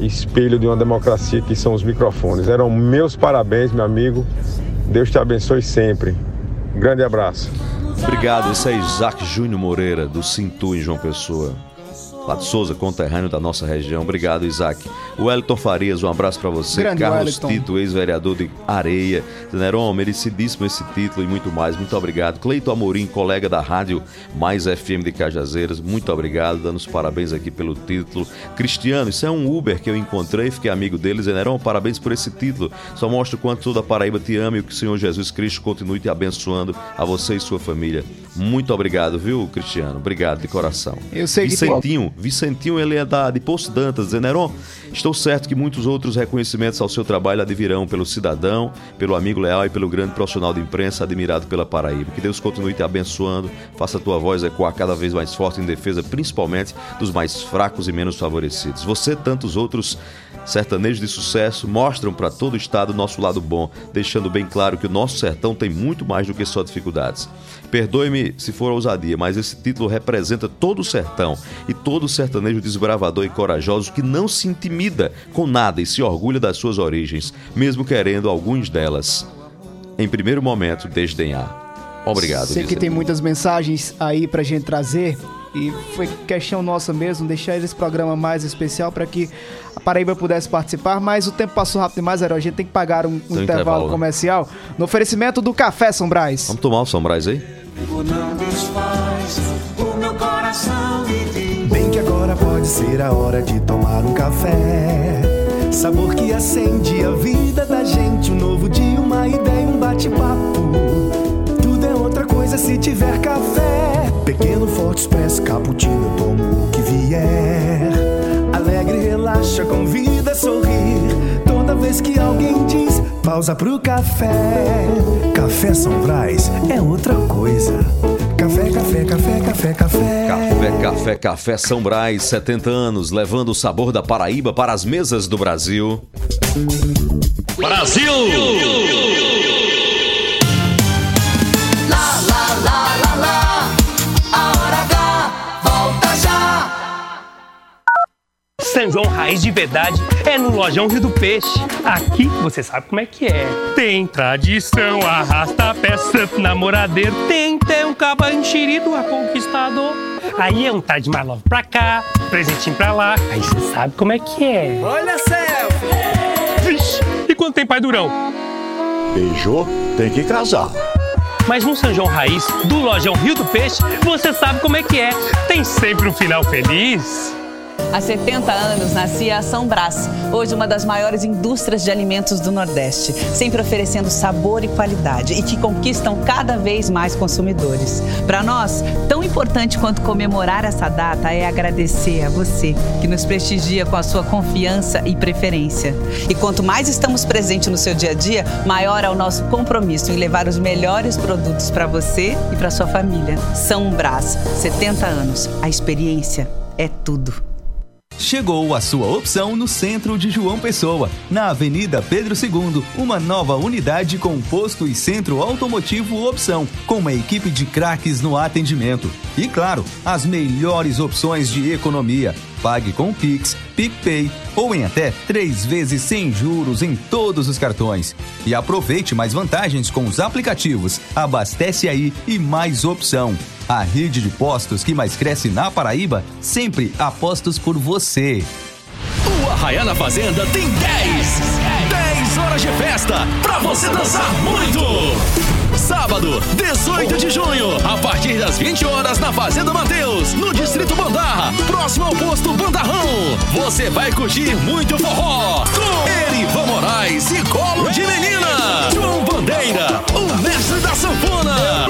espelho de uma democracia que são os microfones. Eram meus parabéns, meu amigo. Deus te abençoe sempre. Grande abraço. Obrigado, esse é Isaac Júnior Moreira, do Cintu, em João Pessoa. Lá de Souza, conterrâneo da nossa região. Obrigado, Isaac. O Wellington Farias, um abraço para você. Grande Carlos Wellington. Tito, ex-vereador de Areia. Neron, merecidíssimo esse título e muito mais. Muito obrigado. Cleito Amorim, colega da rádio Mais FM de Cajazeiras. Muito obrigado, dando os parabéns aqui pelo título. Cristiano, isso é um Uber que eu encontrei, fiquei amigo deles. Neron, parabéns por esse título. Só mostra o quanto toda a Paraíba te ama e que o Senhor Jesus Cristo continue te abençoando a você e sua família. Muito obrigado, viu, Cristiano? Obrigado de coração. Eu sei que tem- Vicentinho, Vicentinho, ele é da, de Poço Dantas, Zeneron. Estou certo que muitos outros reconhecimentos ao seu trabalho advirão pelo cidadão, pelo amigo leal e pelo grande profissional de imprensa admirado pela Paraíba. Que Deus continue te abençoando, faça a tua voz ecoar cada vez mais forte em defesa, principalmente dos mais fracos e menos favorecidos. Você e tantos outros sertanejos de sucesso mostram para todo o estado o nosso lado bom, deixando bem claro que o nosso sertão tem muito mais do que só dificuldades. Perdoe-me se for ousadia, mas esse título representa todo o sertão e todo o sertanejo desbravador e corajoso que não se intimida com nada e se orgulha das suas origens, mesmo querendo alguns delas, em primeiro momento, desdenhar. Obrigado, Sei que tem muitas mensagens aí pra gente trazer. E foi questão nossa mesmo, deixar esse programa mais especial para que a Paraíba pudesse participar, mas o tempo passou rápido demais, Herói. A gente tem que pagar um, um um intervalo, intervalo, né? comercial no oferecimento do Café São Brás. Vamos tomar o São Brás aí? Não desfaz o meu coração de Bem que agora pode ser a hora de tomar um café. Sabor que acende a vida da gente. Um novo dia, uma ideia, um bate-papo. Tudo é outra coisa se tiver café. Pequeno, forte, expresso, cappuccino, tomo o que vier. convida a sorrir. Toda vez que alguém diz pausa pro café. Café São Brás é outra coisa. Café, café, café, café, café. Café, café, café São Brás, 70 anos, levando o sabor da Paraíba para as mesas do Brasil. Brasil! Lá, lá, lá, lá, lá. A hora H volta já. São João Raiz de verdade é no Lojão Rio do Peixe. Aqui você sabe como é que é. Tem tradição, arrasta pé, santo namoradeiro. Tem até um caba enxerido a conquistador. Aí é um tarde mais love pra cá, presentinho pra lá. Aí você sabe como é que é. Olha a selfie! Vixe, e quando tem pai durão? Beijou, tem que casar. Mas no São João Raiz, do Lojão Rio do Peixe, você sabe como é que é. Tem sempre um final feliz. Há 70 anos nascia a São Brás, hoje uma das maiores indústrias de alimentos do Nordeste, sempre oferecendo sabor e qualidade e que conquistam cada vez mais consumidores. Para nós, tão importante quanto comemorar essa data é agradecer a você que nos prestigia com a sua confiança e preferência. E quanto mais estamos presentes no seu dia a dia, maior é o nosso compromisso em levar os melhores produtos para você e para sua família. São Brás, 70 anos. A experiência é tudo. Chegou a sua opção no centro de João Pessoa, na Avenida Pedro II, uma nova unidade com posto e centro automotivo opção, com uma equipe de craques no atendimento. E claro, as melhores opções de economia. Pague com Pix, PicPay ou em até três vezes sem juros em todos os cartões. E aproveite mais vantagens com os aplicativos. Abastece aí e mais opção. A rede de postos que mais cresce na Paraíba, sempre apostos por você. O Arraiá na Fazenda tem 10! 10 horas de festa pra você dançar muito! Sábado, 18 de junho, a partir das 20 horas na Fazenda Mateus, no Distrito Bandarra, próximo ao posto Bandarrão. Você vai curtir muito forró com Erivan Moraes e Colo de Menina, João Bandeira, o mestre da sanfona,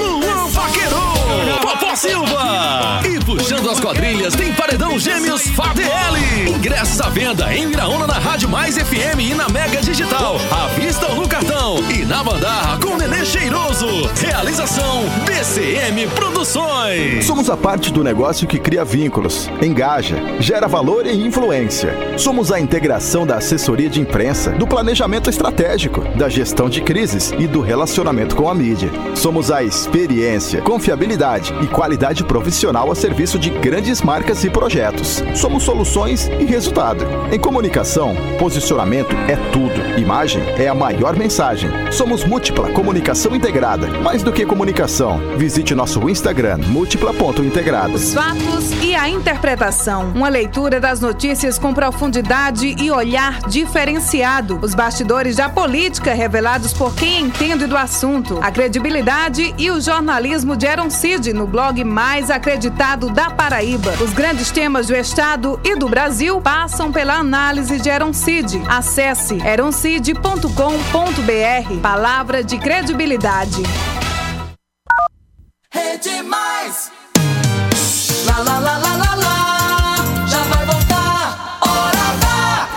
Silva. E puxando as quadrilhas tem Paredão Gêmeos FADL. Ingressos à venda em Viraúna na Rádio Mais FM e na Mega Digital. À vista ou no cartão. E na Bandarra com Nenê Cheiroso. Realização BCM Produções. Somos a parte do negócio que cria vínculos, engaja, gera valor e influência. Somos a integração da assessoria de imprensa, do planejamento estratégico, da gestão de crises e do relacionamento com a mídia. Somos a experiência, confiabilidade e qualidade profissional a serviço de grandes marcas e projetos. Somos soluções e resultado. Em comunicação, posicionamento é tudo. Imagem é a maior mensagem. Somos múltipla comunicação integrada. Mais do que comunicação, visite nosso Instagram múltipla.integrada. Os fatos e a interpretação. Uma leitura das notícias com profundidade e olhar diferenciado. Os bastidores da política revelados por quem entende do assunto. A credibilidade e o jornalismo de Cid no blog mais acreditado da Paraíba. Os grandes temas do Estado e do Brasil passam pela análise de Aaron Cid. Acesse eroncid.com.br. Palavra de credibilidade. Rede Mais. Lá, lá, lá, lá, lá, lá. Já vai voltar. Hora H.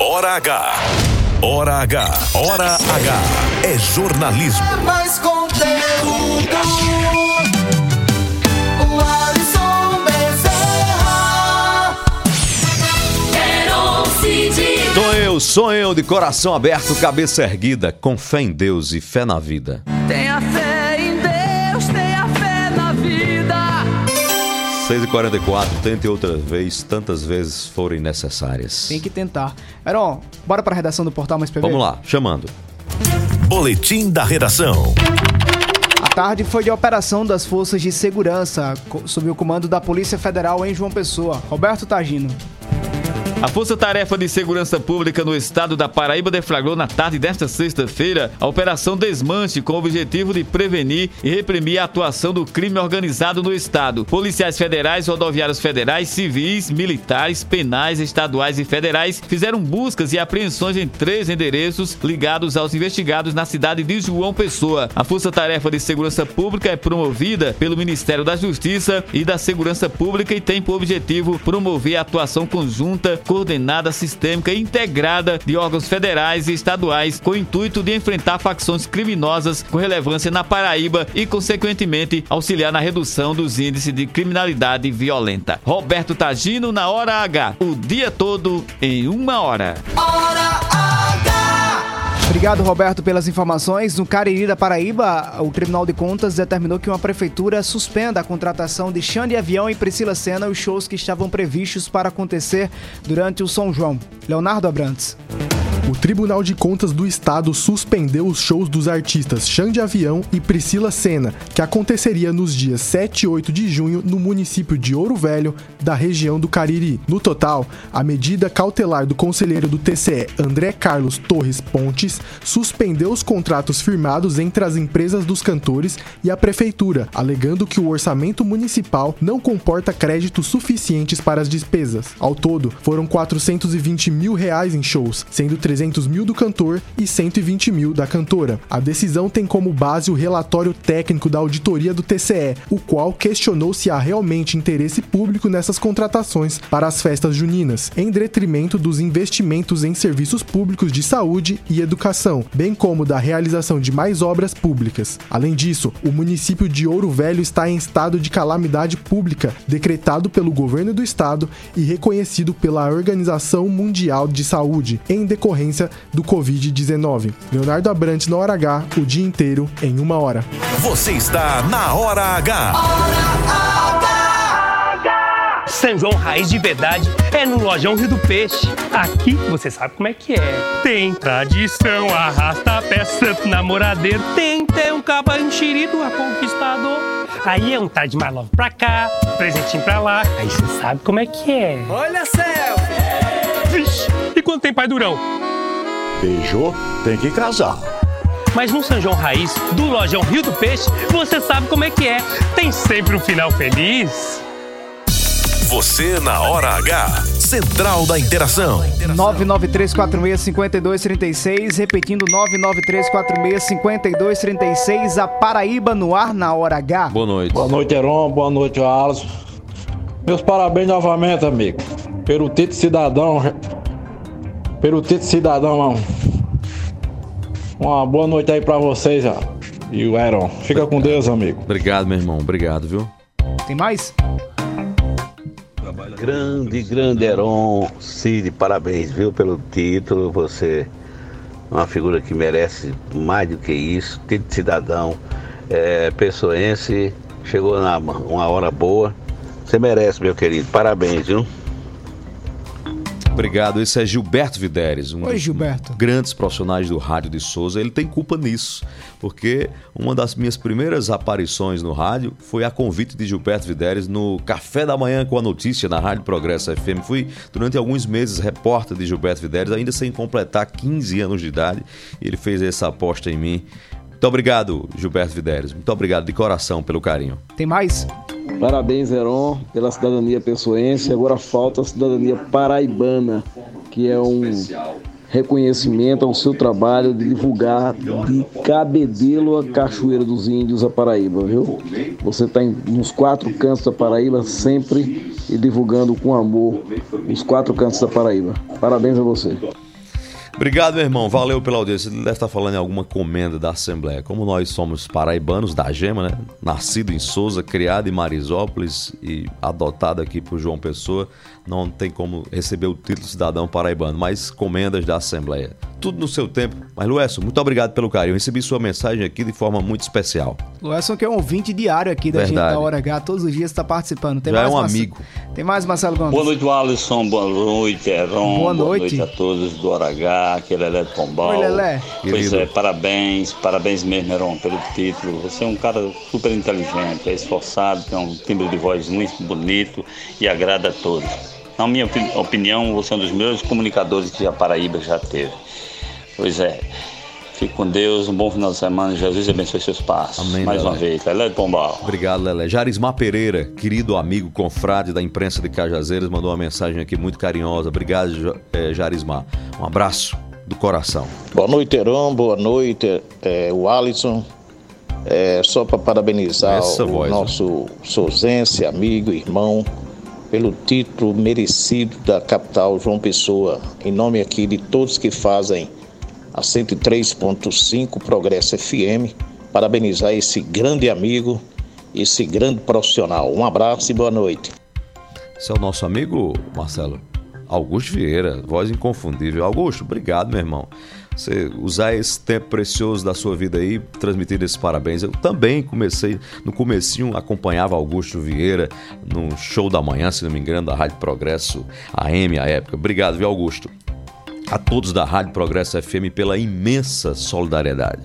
Hora H. Hora H. Hora H. É jornalismo. É mais conteúdo. Sou eu, de coração aberto, cabeça erguida, com fé em Deus e fé na vida. Tenha fé em Deus, tenha fé na vida. 6h44, tente outra vez, tantas vezes forem necessárias. Tem que tentar. Heron, bora pra redação do Portal Mais PV? Vamos lá, chamando. Boletim da redação. A tarde foi de operação das forças de segurança sob o comando da Polícia Federal em João Pessoa. Roberto Tagino. A Força Tarefa de Segurança Pública no estado da Paraíba deflagrou na tarde desta sexta-feira a Operação Desmanche com o objetivo de prevenir e reprimir a atuação do crime organizado no estado. Policiais federais, rodoviários federais, civis, militares, penais, estaduais e federais fizeram buscas e apreensões em três endereços ligados aos investigados na cidade de João Pessoa. A Força Tarefa de Segurança Pública é promovida pelo Ministério da Justiça e da Segurança Pública e tem por objetivo promover a atuação conjunta com coordenada sistêmica integrada de órgãos federais e estaduais com o intuito de enfrentar facções criminosas com relevância na Paraíba e, consequentemente, auxiliar na redução dos índices de criminalidade violenta. Roberto Tagino na Hora H, o dia todo em uma hora. Obrigado, Roberto, pelas informações. No Cariri da Paraíba, o Tribunal de Contas determinou que uma prefeitura suspenda a contratação de Xande Avião e Priscila Senna os shows que estavam previstos para acontecer durante o São João. Leonardo Abrantes. O Tribunal de Contas do Estado suspendeu os shows dos artistas Xande Avião e Priscila Senna, que aconteceria nos dias 7 e 8 de junho no município de Ouro Velho, da região do Cariri. No total, a medida cautelar do conselheiro do TCE, André Carlos Torres Pontes, suspendeu os contratos firmados entre as empresas dos cantores e a prefeitura, alegando que o orçamento municipal não comporta créditos suficientes para as despesas. Ao todo, foram 420 mil reais em shows, sendo 300 mil do cantor e 120 mil da cantora. A decisão tem como base o relatório técnico da auditoria do TCE, o qual questionou se há realmente interesse público nessas contratações para as festas juninas, em detrimento dos investimentos em serviços públicos de saúde e educação, bem como da realização de mais obras públicas. Além disso, o município de Ouro Velho está em estado de calamidade pública, decretado pelo governo do estado e reconhecido pela Organização Mundial de Saúde, em decorrência do Covid-19. Leonardo Abrantes na hora H, o dia inteiro em uma hora. Você está na Hora H. São João Raiz de verdade é no Lojão Rio do Peixe. Aqui você sabe como é que é. Tem tradição, arrasta a peça, namoradeiro. Tem até um caba enxerido a conquistador. Aí é um tá de mais love pra cá, presentinho pra lá. Aí você sabe como é que é. Olha selfie! Vixe, e quando tem pai durão? Beijou, tem que casar. Mas no São João Raiz, do Lojão Rio do Peixe, você sabe como é que é. Tem sempre um final feliz. Você na Hora H. Central da Interação. 993465236, repetindo 993465236, a Paraíba no ar na hora H. Boa noite. Boa noite, Heron. Boa noite, Alisson. Meus parabéns novamente, amigo. Pelo título cidadão. Pelo título cidadão. Uma boa noite aí pra vocês, ó. E o Heron. Fica com Deus, amigo. Obrigado, meu irmão. Obrigado, viu? Tem mais? Grande, grande Heron Cid, parabéns, viu, pelo título. Você é uma figura que merece mais do que isso. Título de cidadão, é, pessoense, chegou na uma hora boa. Você merece, meu querido. Parabéns, viu? Obrigado. Esse é Gilberto Videres, um Oi, dos Gilberto. grandes profissionais do rádio de Souza. Ele tem culpa nisso, porque uma das minhas primeiras aparições no rádio foi a convite de Gilberto Videres no Café da Manhã com a Notícia na Rádio Progresso FM. Fui durante alguns meses repórter de Gilberto Videres, ainda sem completar 15 anos de idade. E ele fez essa aposta em mim. Muito obrigado, Gilberto Videres. Muito obrigado de coração pelo carinho. Tem mais? Parabéns, Heron, pela cidadania pessoense. Agora falta a cidadania paraibana, que é um reconhecimento ao seu trabalho de divulgar de Cabedelo a Cachoeira dos Índios a Paraíba, viu? Você está nos quatro cantos da Paraíba sempre e divulgando com amor os quatro cantos da Paraíba. Parabéns a você. Obrigado, meu irmão. Valeu pela audiência. Ele deve estar falando em alguma comenda da Assembleia. Como nós somos paraibanos da Gema, né? Nascido em Souza, criado em Marisópolis e adotado aqui por João Pessoa, não tem como receber o título de cidadão paraibano, mas comendas da Assembleia. Tudo no seu tempo. Mas, Luesso, muito obrigado pelo carinho. Eu recebi sua mensagem aqui de forma muito especial. O Edson que é um ouvinte diário aqui da gente Verdade. da Hora H, todos os dias está participando. Tem Já é mais, um Marce- amigo. Tem mais, Marcelo Gomes? Boa noite, Alisson. Boa noite, Heron. Boa noite. a todos do Hora H, aquele Lelé do Pombal. Oi, Lelé. Pois Querido. é, parabéns, parabéns mesmo, Heron, pelo título. Você é um cara super inteligente, é esforçado, tem um timbre de voz muito bonito e agrada a todos. Na minha opi- opinião, você é um dos melhores comunicadores que a Paraíba já teve. Pois é. Fique com Deus, um bom final de semana. Jesus abençoe seus passos. Amém, Mais uma Lelé. vez, Lelé do Pombal. Obrigado, Lelé. Jarismar Pereira, querido amigo, confrade da imprensa de Cajazeiras, mandou uma mensagem aqui muito carinhosa. Obrigado, eh, Jarismar. Um abraço do coração. Boa noite, Heron. Boa noite, é, o Alisson. É, só para parabenizar Essa o voz, né? nosso souzense, amigo, irmão, pelo título merecido da capital João Pessoa, em nome aqui de todos que fazem a 103.5 Progresso FM, parabenizar esse grande amigo, esse grande profissional. Um abraço e boa noite. Esse é o nosso amigo, Marcelo, Augusto Vieira, voz inconfundível. Augusto, obrigado, meu irmão. Você usar esse tempo precioso da sua vida aí, transmitir esses parabéns. Eu também comecei, no comecinho, acompanhava Augusto Vieira no show da manhã, se não me engano, da Rádio Progresso AM à época. Obrigado, viu, Augusto? A todos da Rádio Progresso FM pela imensa solidariedade.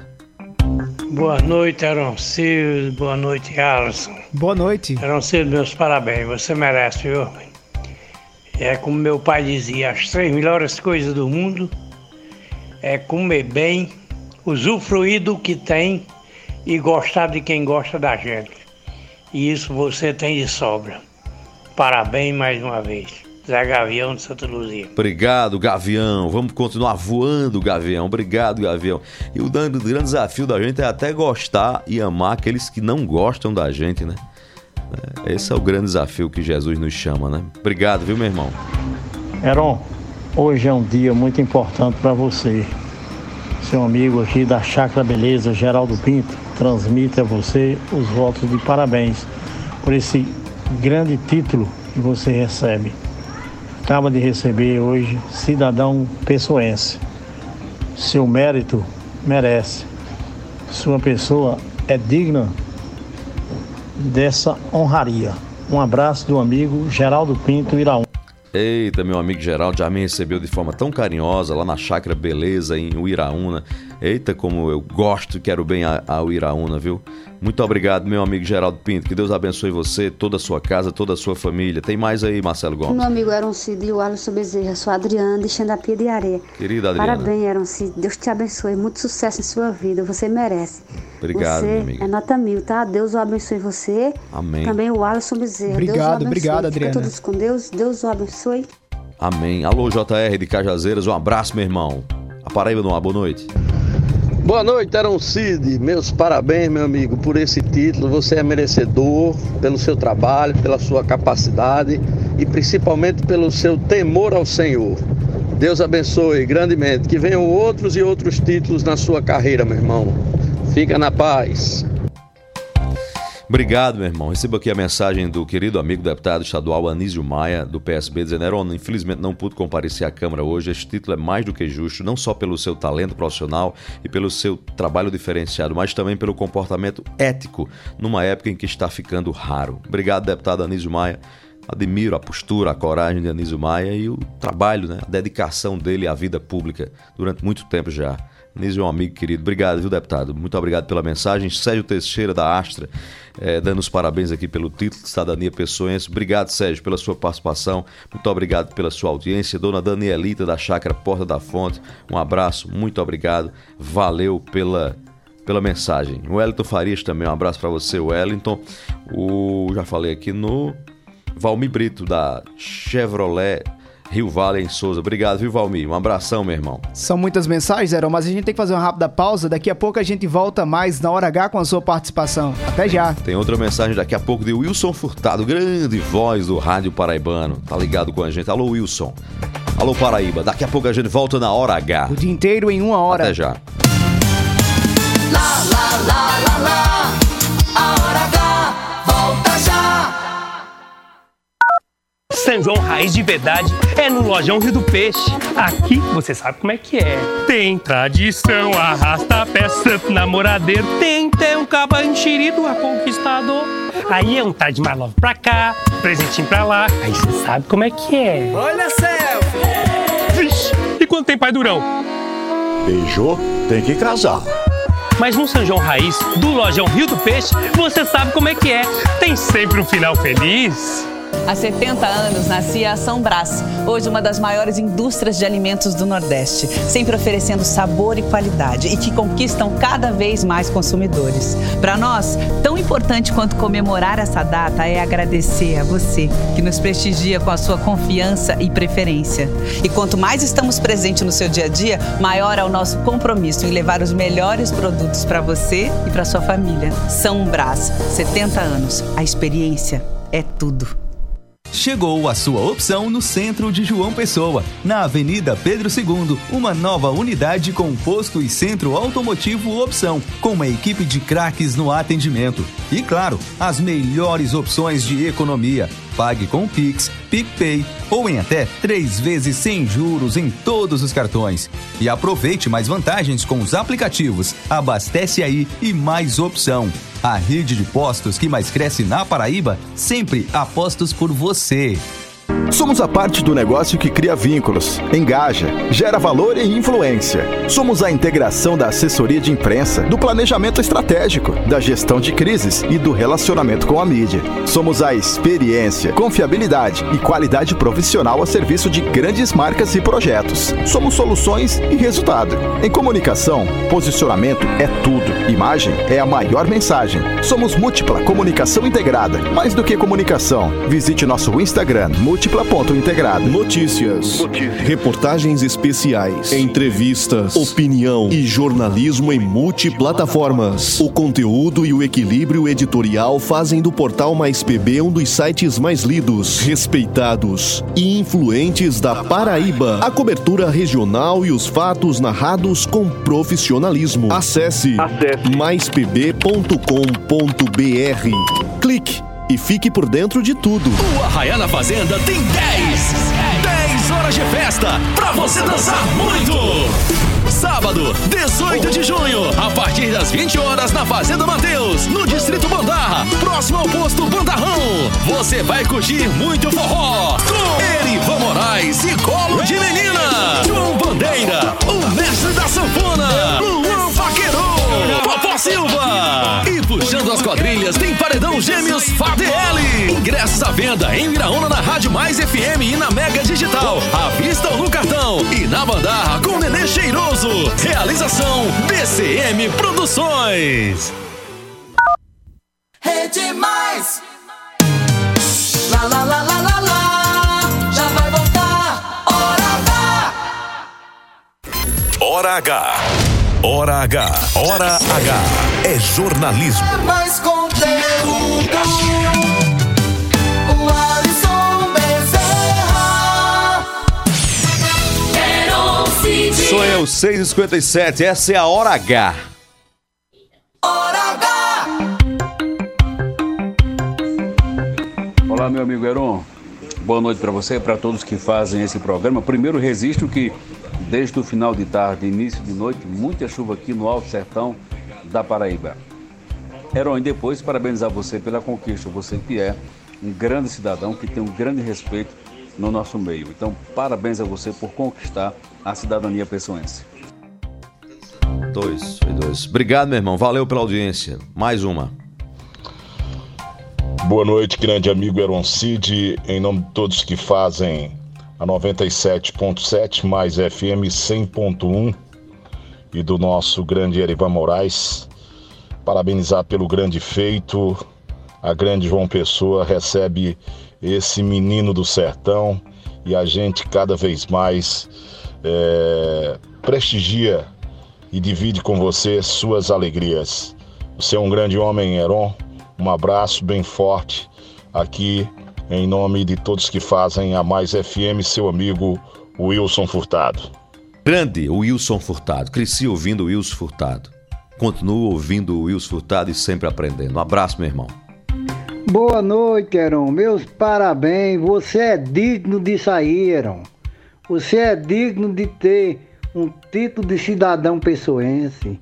Boa noite, Aroncildo. Boa noite, Alisson. Boa noite. Aroncildo, meus parabéns. Você merece, viu? É como meu pai dizia, as três melhores coisas do mundo é comer bem, usufruir do que tem e gostar de quem gosta da gente. E isso você tem de sobra. Parabéns mais uma vez. Zé Gavião de Santa Luzia. Obrigado, Gavião. Vamos continuar voando, Gavião. Obrigado, Gavião. E o grande desafio da gente é até gostar e amar aqueles que não gostam da gente, né? Esse é o grande desafio que Jesus nos chama, né? Obrigado, viu, meu irmão? Heron, hoje é um dia muito importante para você. Seu amigo aqui da Chácara Beleza, Geraldo Pinto, transmite a você os votos de parabéns por esse grande título que você recebe. Acaba de receber hoje cidadão pessoense. Seu mérito merece. Sua pessoa é digna dessa honraria. Um abraço do amigo Geraldo Pinto Iraúna. Eita, meu amigo Geraldo já me recebeu de forma tão carinhosa lá na Chácara Beleza, em Uiraúna. Eita, como eu gosto e quero bem a, a Uiraúna, viu? Muito obrigado, meu amigo Geraldo Pinto. Que Deus abençoe você, toda a sua casa, toda a sua família. Tem mais aí, Marcelo Gomes? Meu amigo Aaron Cid e o Alisson Bezerra, sou a Adriana de Xandapia de Areia. Querida Adriana. Parabéns, Aaron Cid. Deus te abençoe. Muito sucesso em sua vida. Você merece. Obrigado, você minha amiga. é nota mil, tá? Deus o abençoe você. Amém. Também o Alisson Bezerra. Deus o Obrigado, abençoe. obrigado, Fica Adriana. todos com Deus. Deus o abençoe. Amém. Alô, JR de Cajazeiras, um abraço, meu irmão. A Paraíba no ar, boa noite. Boa noite, Aaron Cid. Meus parabéns, meu amigo, por esse título. Você é merecedor pelo seu trabalho, pela sua capacidade e principalmente pelo seu temor ao Senhor. Deus abençoe grandemente. Que venham outros e outros títulos na sua carreira, meu irmão. Fica na paz. Obrigado, meu irmão. Recebo aqui a mensagem do querido amigo deputado estadual Anísio Maia, do PSB, dizendo: Heron, infelizmente não pude comparecer à Câmara hoje. Este título é mais do que justo, não só pelo seu talento profissional e pelo seu trabalho diferenciado, mas também pelo comportamento ético, numa época em que está ficando raro. Obrigado, deputado Anísio Maia. Admiro a postura, a coragem de Anísio Maia e o trabalho, né, a dedicação dele à vida pública durante muito tempo já. Anísio é um amigo querido. Obrigado, viu, deputado? Muito obrigado pela mensagem. Sérgio Teixeira, da Astra, eh, dando os parabéns aqui pelo título de Cidadania Pessoense. Obrigado, Sérgio, pela sua participação. Muito obrigado pela sua audiência. Dona Danielita, da Chácara Porta da Fonte, um abraço. Muito obrigado. Valeu pela pela mensagem. O Wellington Farias também, um abraço para você, Wellington. O já falei aqui no Valmir Brito da Chevrolet Rio Vale em Souza. Obrigado, viu, Valmir? Um abração, meu irmão. São muitas mensagens, Heron, mas a gente tem que fazer uma rápida pausa. Daqui a pouco a gente volta mais na hora H com a sua participação. Até já. Tem outra mensagem daqui a pouco de Wilson Furtado, grande voz do Rádio Paraibano. Tá ligado com a gente? Alô, Wilson. Alô, Paraíba. Daqui a pouco a gente volta na hora H. O dia inteiro em uma hora. Até já. Lá, lá, lá, lá, lá. São João Raiz de Verdade é no Lojão Rio do Peixe. Aqui você sabe como é que é. Tem tradição, arrasta a peça, namoradeiro, tem até um caba enxerido a conquistador. Aí é um tá de malove pra cá, presentinho pra lá. Aí você sabe como é que é. Olha a selfie! Vixe, e quando tem pai durão? Beijou, tem que casar. Mas no São João Raiz, do Lojão Rio do Peixe, você sabe como é que é. Tem sempre um final feliz. Há 70 anos nascia a São Brás, hoje uma das maiores indústrias de alimentos do Nordeste, sempre oferecendo sabor e qualidade e que conquistam cada vez mais consumidores. Para nós, tão importante quanto comemorar essa data é agradecer a você que nos prestigia com a sua confiança e preferência. E quanto mais estamos presentes no seu dia a dia, maior é o nosso compromisso em levar os melhores produtos para você e para sua família. São Brás, 70 anos. A experiência é tudo. Chegou a sua opção no centro de João Pessoa, na Avenida Pedro II, uma nova unidade com posto e centro automotivo opção, com uma equipe de craques no atendimento. E claro, as melhores opções de economia. Pague com Pix, PicPay ou em até três vezes sem juros em todos os cartões. E aproveite mais vantagens com os aplicativos. Abastece aí e mais opção. A rede de postos que mais cresce na Paraíba, sempre apostos por você. Somos a parte do negócio que cria vínculos, engaja, gera valor e influência. Somos a integração da assessoria de imprensa, do planejamento estratégico, da gestão de crises e do relacionamento com a mídia. Somos a experiência, confiabilidade e qualidade profissional a serviço de grandes marcas e projetos. Somos soluções e resultado. Em comunicação, posicionamento é tudo. Imagem é a maior mensagem. Somos múltipla comunicação integrada. Mais do que comunicação, visite nosso Instagram múltipla ponto integrado. Notícias, reportagens especiais, entrevistas, opinião e jornalismo em multiplataformas. O conteúdo e o equilíbrio editorial fazem do portal Mais PB um dos sites mais lidos, respeitados e influentes da Paraíba. A cobertura regional e os fatos narrados com profissionalismo. Acesse, maispb.com.br. Clique e fique por dentro de tudo. O Arraiá na Fazenda tem 10! 10 horas de festa pra você dançar muito! Sábado, 18 de junho, a partir das 20 horas na Fazenda Mateus, no Distrito Bandarra, próximo ao posto Bandarrão. Você vai curtir muito forró com Erivan Moraes e Colo de Menina, João Bandeira, o puxando as quadrilhas tem Paredão Gêmeos FADL. Ingressos à venda em Viraúna na Rádio Mais FM e na Mega Digital. À vista ou no cartão. E na Bandarra com Nenê Cheiroso. Realização BCM Produções. Rede Mais. Lá, lá, lá, lá, lá, lá. Já vai voltar. Hora H. Hora H. Hora H. Hora H. É jornalismo. É mais conteúdo. O Alisson Bezerra. Sou eu, 6h57, essa é a Hora H. Hora H. Olá, meu amigo Heron. Boa noite para você e para todos que fazem esse programa. Primeiro, registro que desde o final de tarde, início de noite, muita chuva aqui no Alto Sertão da Paraíba. Heron, e depois parabenizar você pela conquista. Você que é um grande cidadão, que tem um grande respeito no nosso meio. Então, parabéns a você por conquistar a cidadania pessoense. Dois, foi dois. Obrigado, meu irmão. Valeu pela audiência. Mais uma. Boa noite, grande amigo Eron Cid, em nome de todos que fazem a 97.7 mais FM 100.1 e do nosso grande Erivan Moraes. Parabenizar pelo grande feito. A grande João Pessoa recebe esse menino do sertão e a gente cada vez mais é, prestigia e divide com você suas alegrias. Você é um grande homem, Heron. Um abraço bem forte aqui em nome de todos que fazem a Mais FM, seu amigo Wilson Furtado. Grande Wilson Furtado. Cresci ouvindo o Wilson Furtado. Continuo ouvindo o Wilson Furtado e sempre aprendendo. Um abraço, meu irmão. Boa noite, Heron. Meus parabéns. Você é digno disso aí, Heron. Você é digno de ter um título de cidadão pessoense.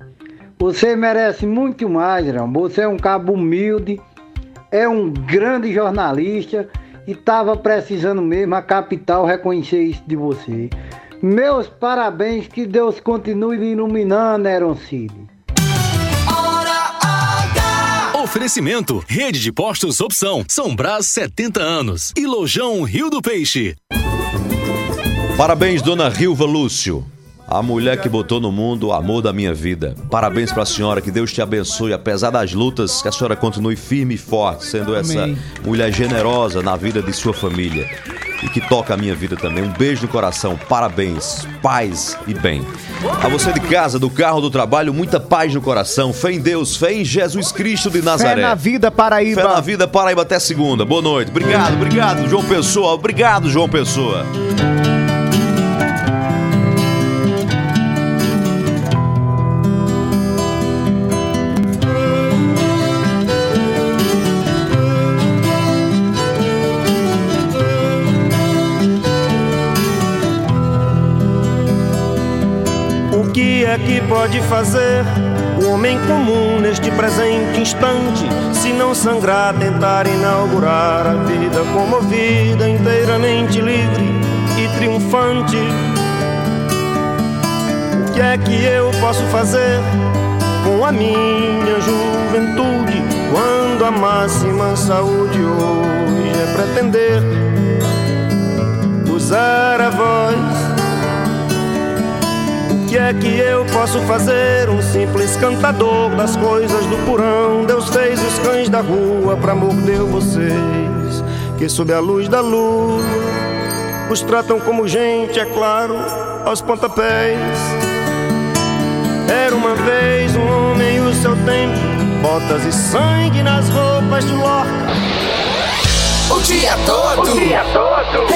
Você merece muito mais, Heron. Você é um cabo humilde, é um grande jornalista e estava precisando mesmo a capital reconhecer isso de você. Meus parabéns, que Deus continue lhe iluminando, Heron Cid. Oferecimento: Rede de Postos Opção, São Brás 70 anos e Lojão Rio do Peixe. Parabéns, dona Rilva Lúcio. A mulher que botou no mundo o amor da minha vida. Parabéns pra senhora, que Deus te abençoe. Apesar das lutas, que a senhora continue firme e forte, sendo essa Amém. mulher generosa na vida de sua família. e que toca a minha vida também. Um beijo no coração, parabéns, paz e bem. A você de casa, do carro, do trabalho, muita paz no coração, fé em Deus, fé em Jesus Cristo de Nazaré. Fé na vida, Paraíba. Fé na vida, Paraíba, até segunda. Boa noite. Obrigado, obrigado, João Pessoa. Obrigado, João Pessoa. Que pode fazer o homem comum neste presente instante? Se não sangrar, tentar inaugurar a vida comovida, inteiramente livre e triunfante. O que é que eu posso fazer com a minha juventude quando a máxima saúde hoje é pretender usar a voz? O que é que eu posso fazer? Um simples cantador das coisas do porão. Deus fez os cães da rua pra morder vocês. Que sob a luz da lua os tratam como gente, é claro, aos pontapés. Era uma vez um homem e o seu tempo, botas e sangue nas roupas de Lorca. O dia todo. O dia todo.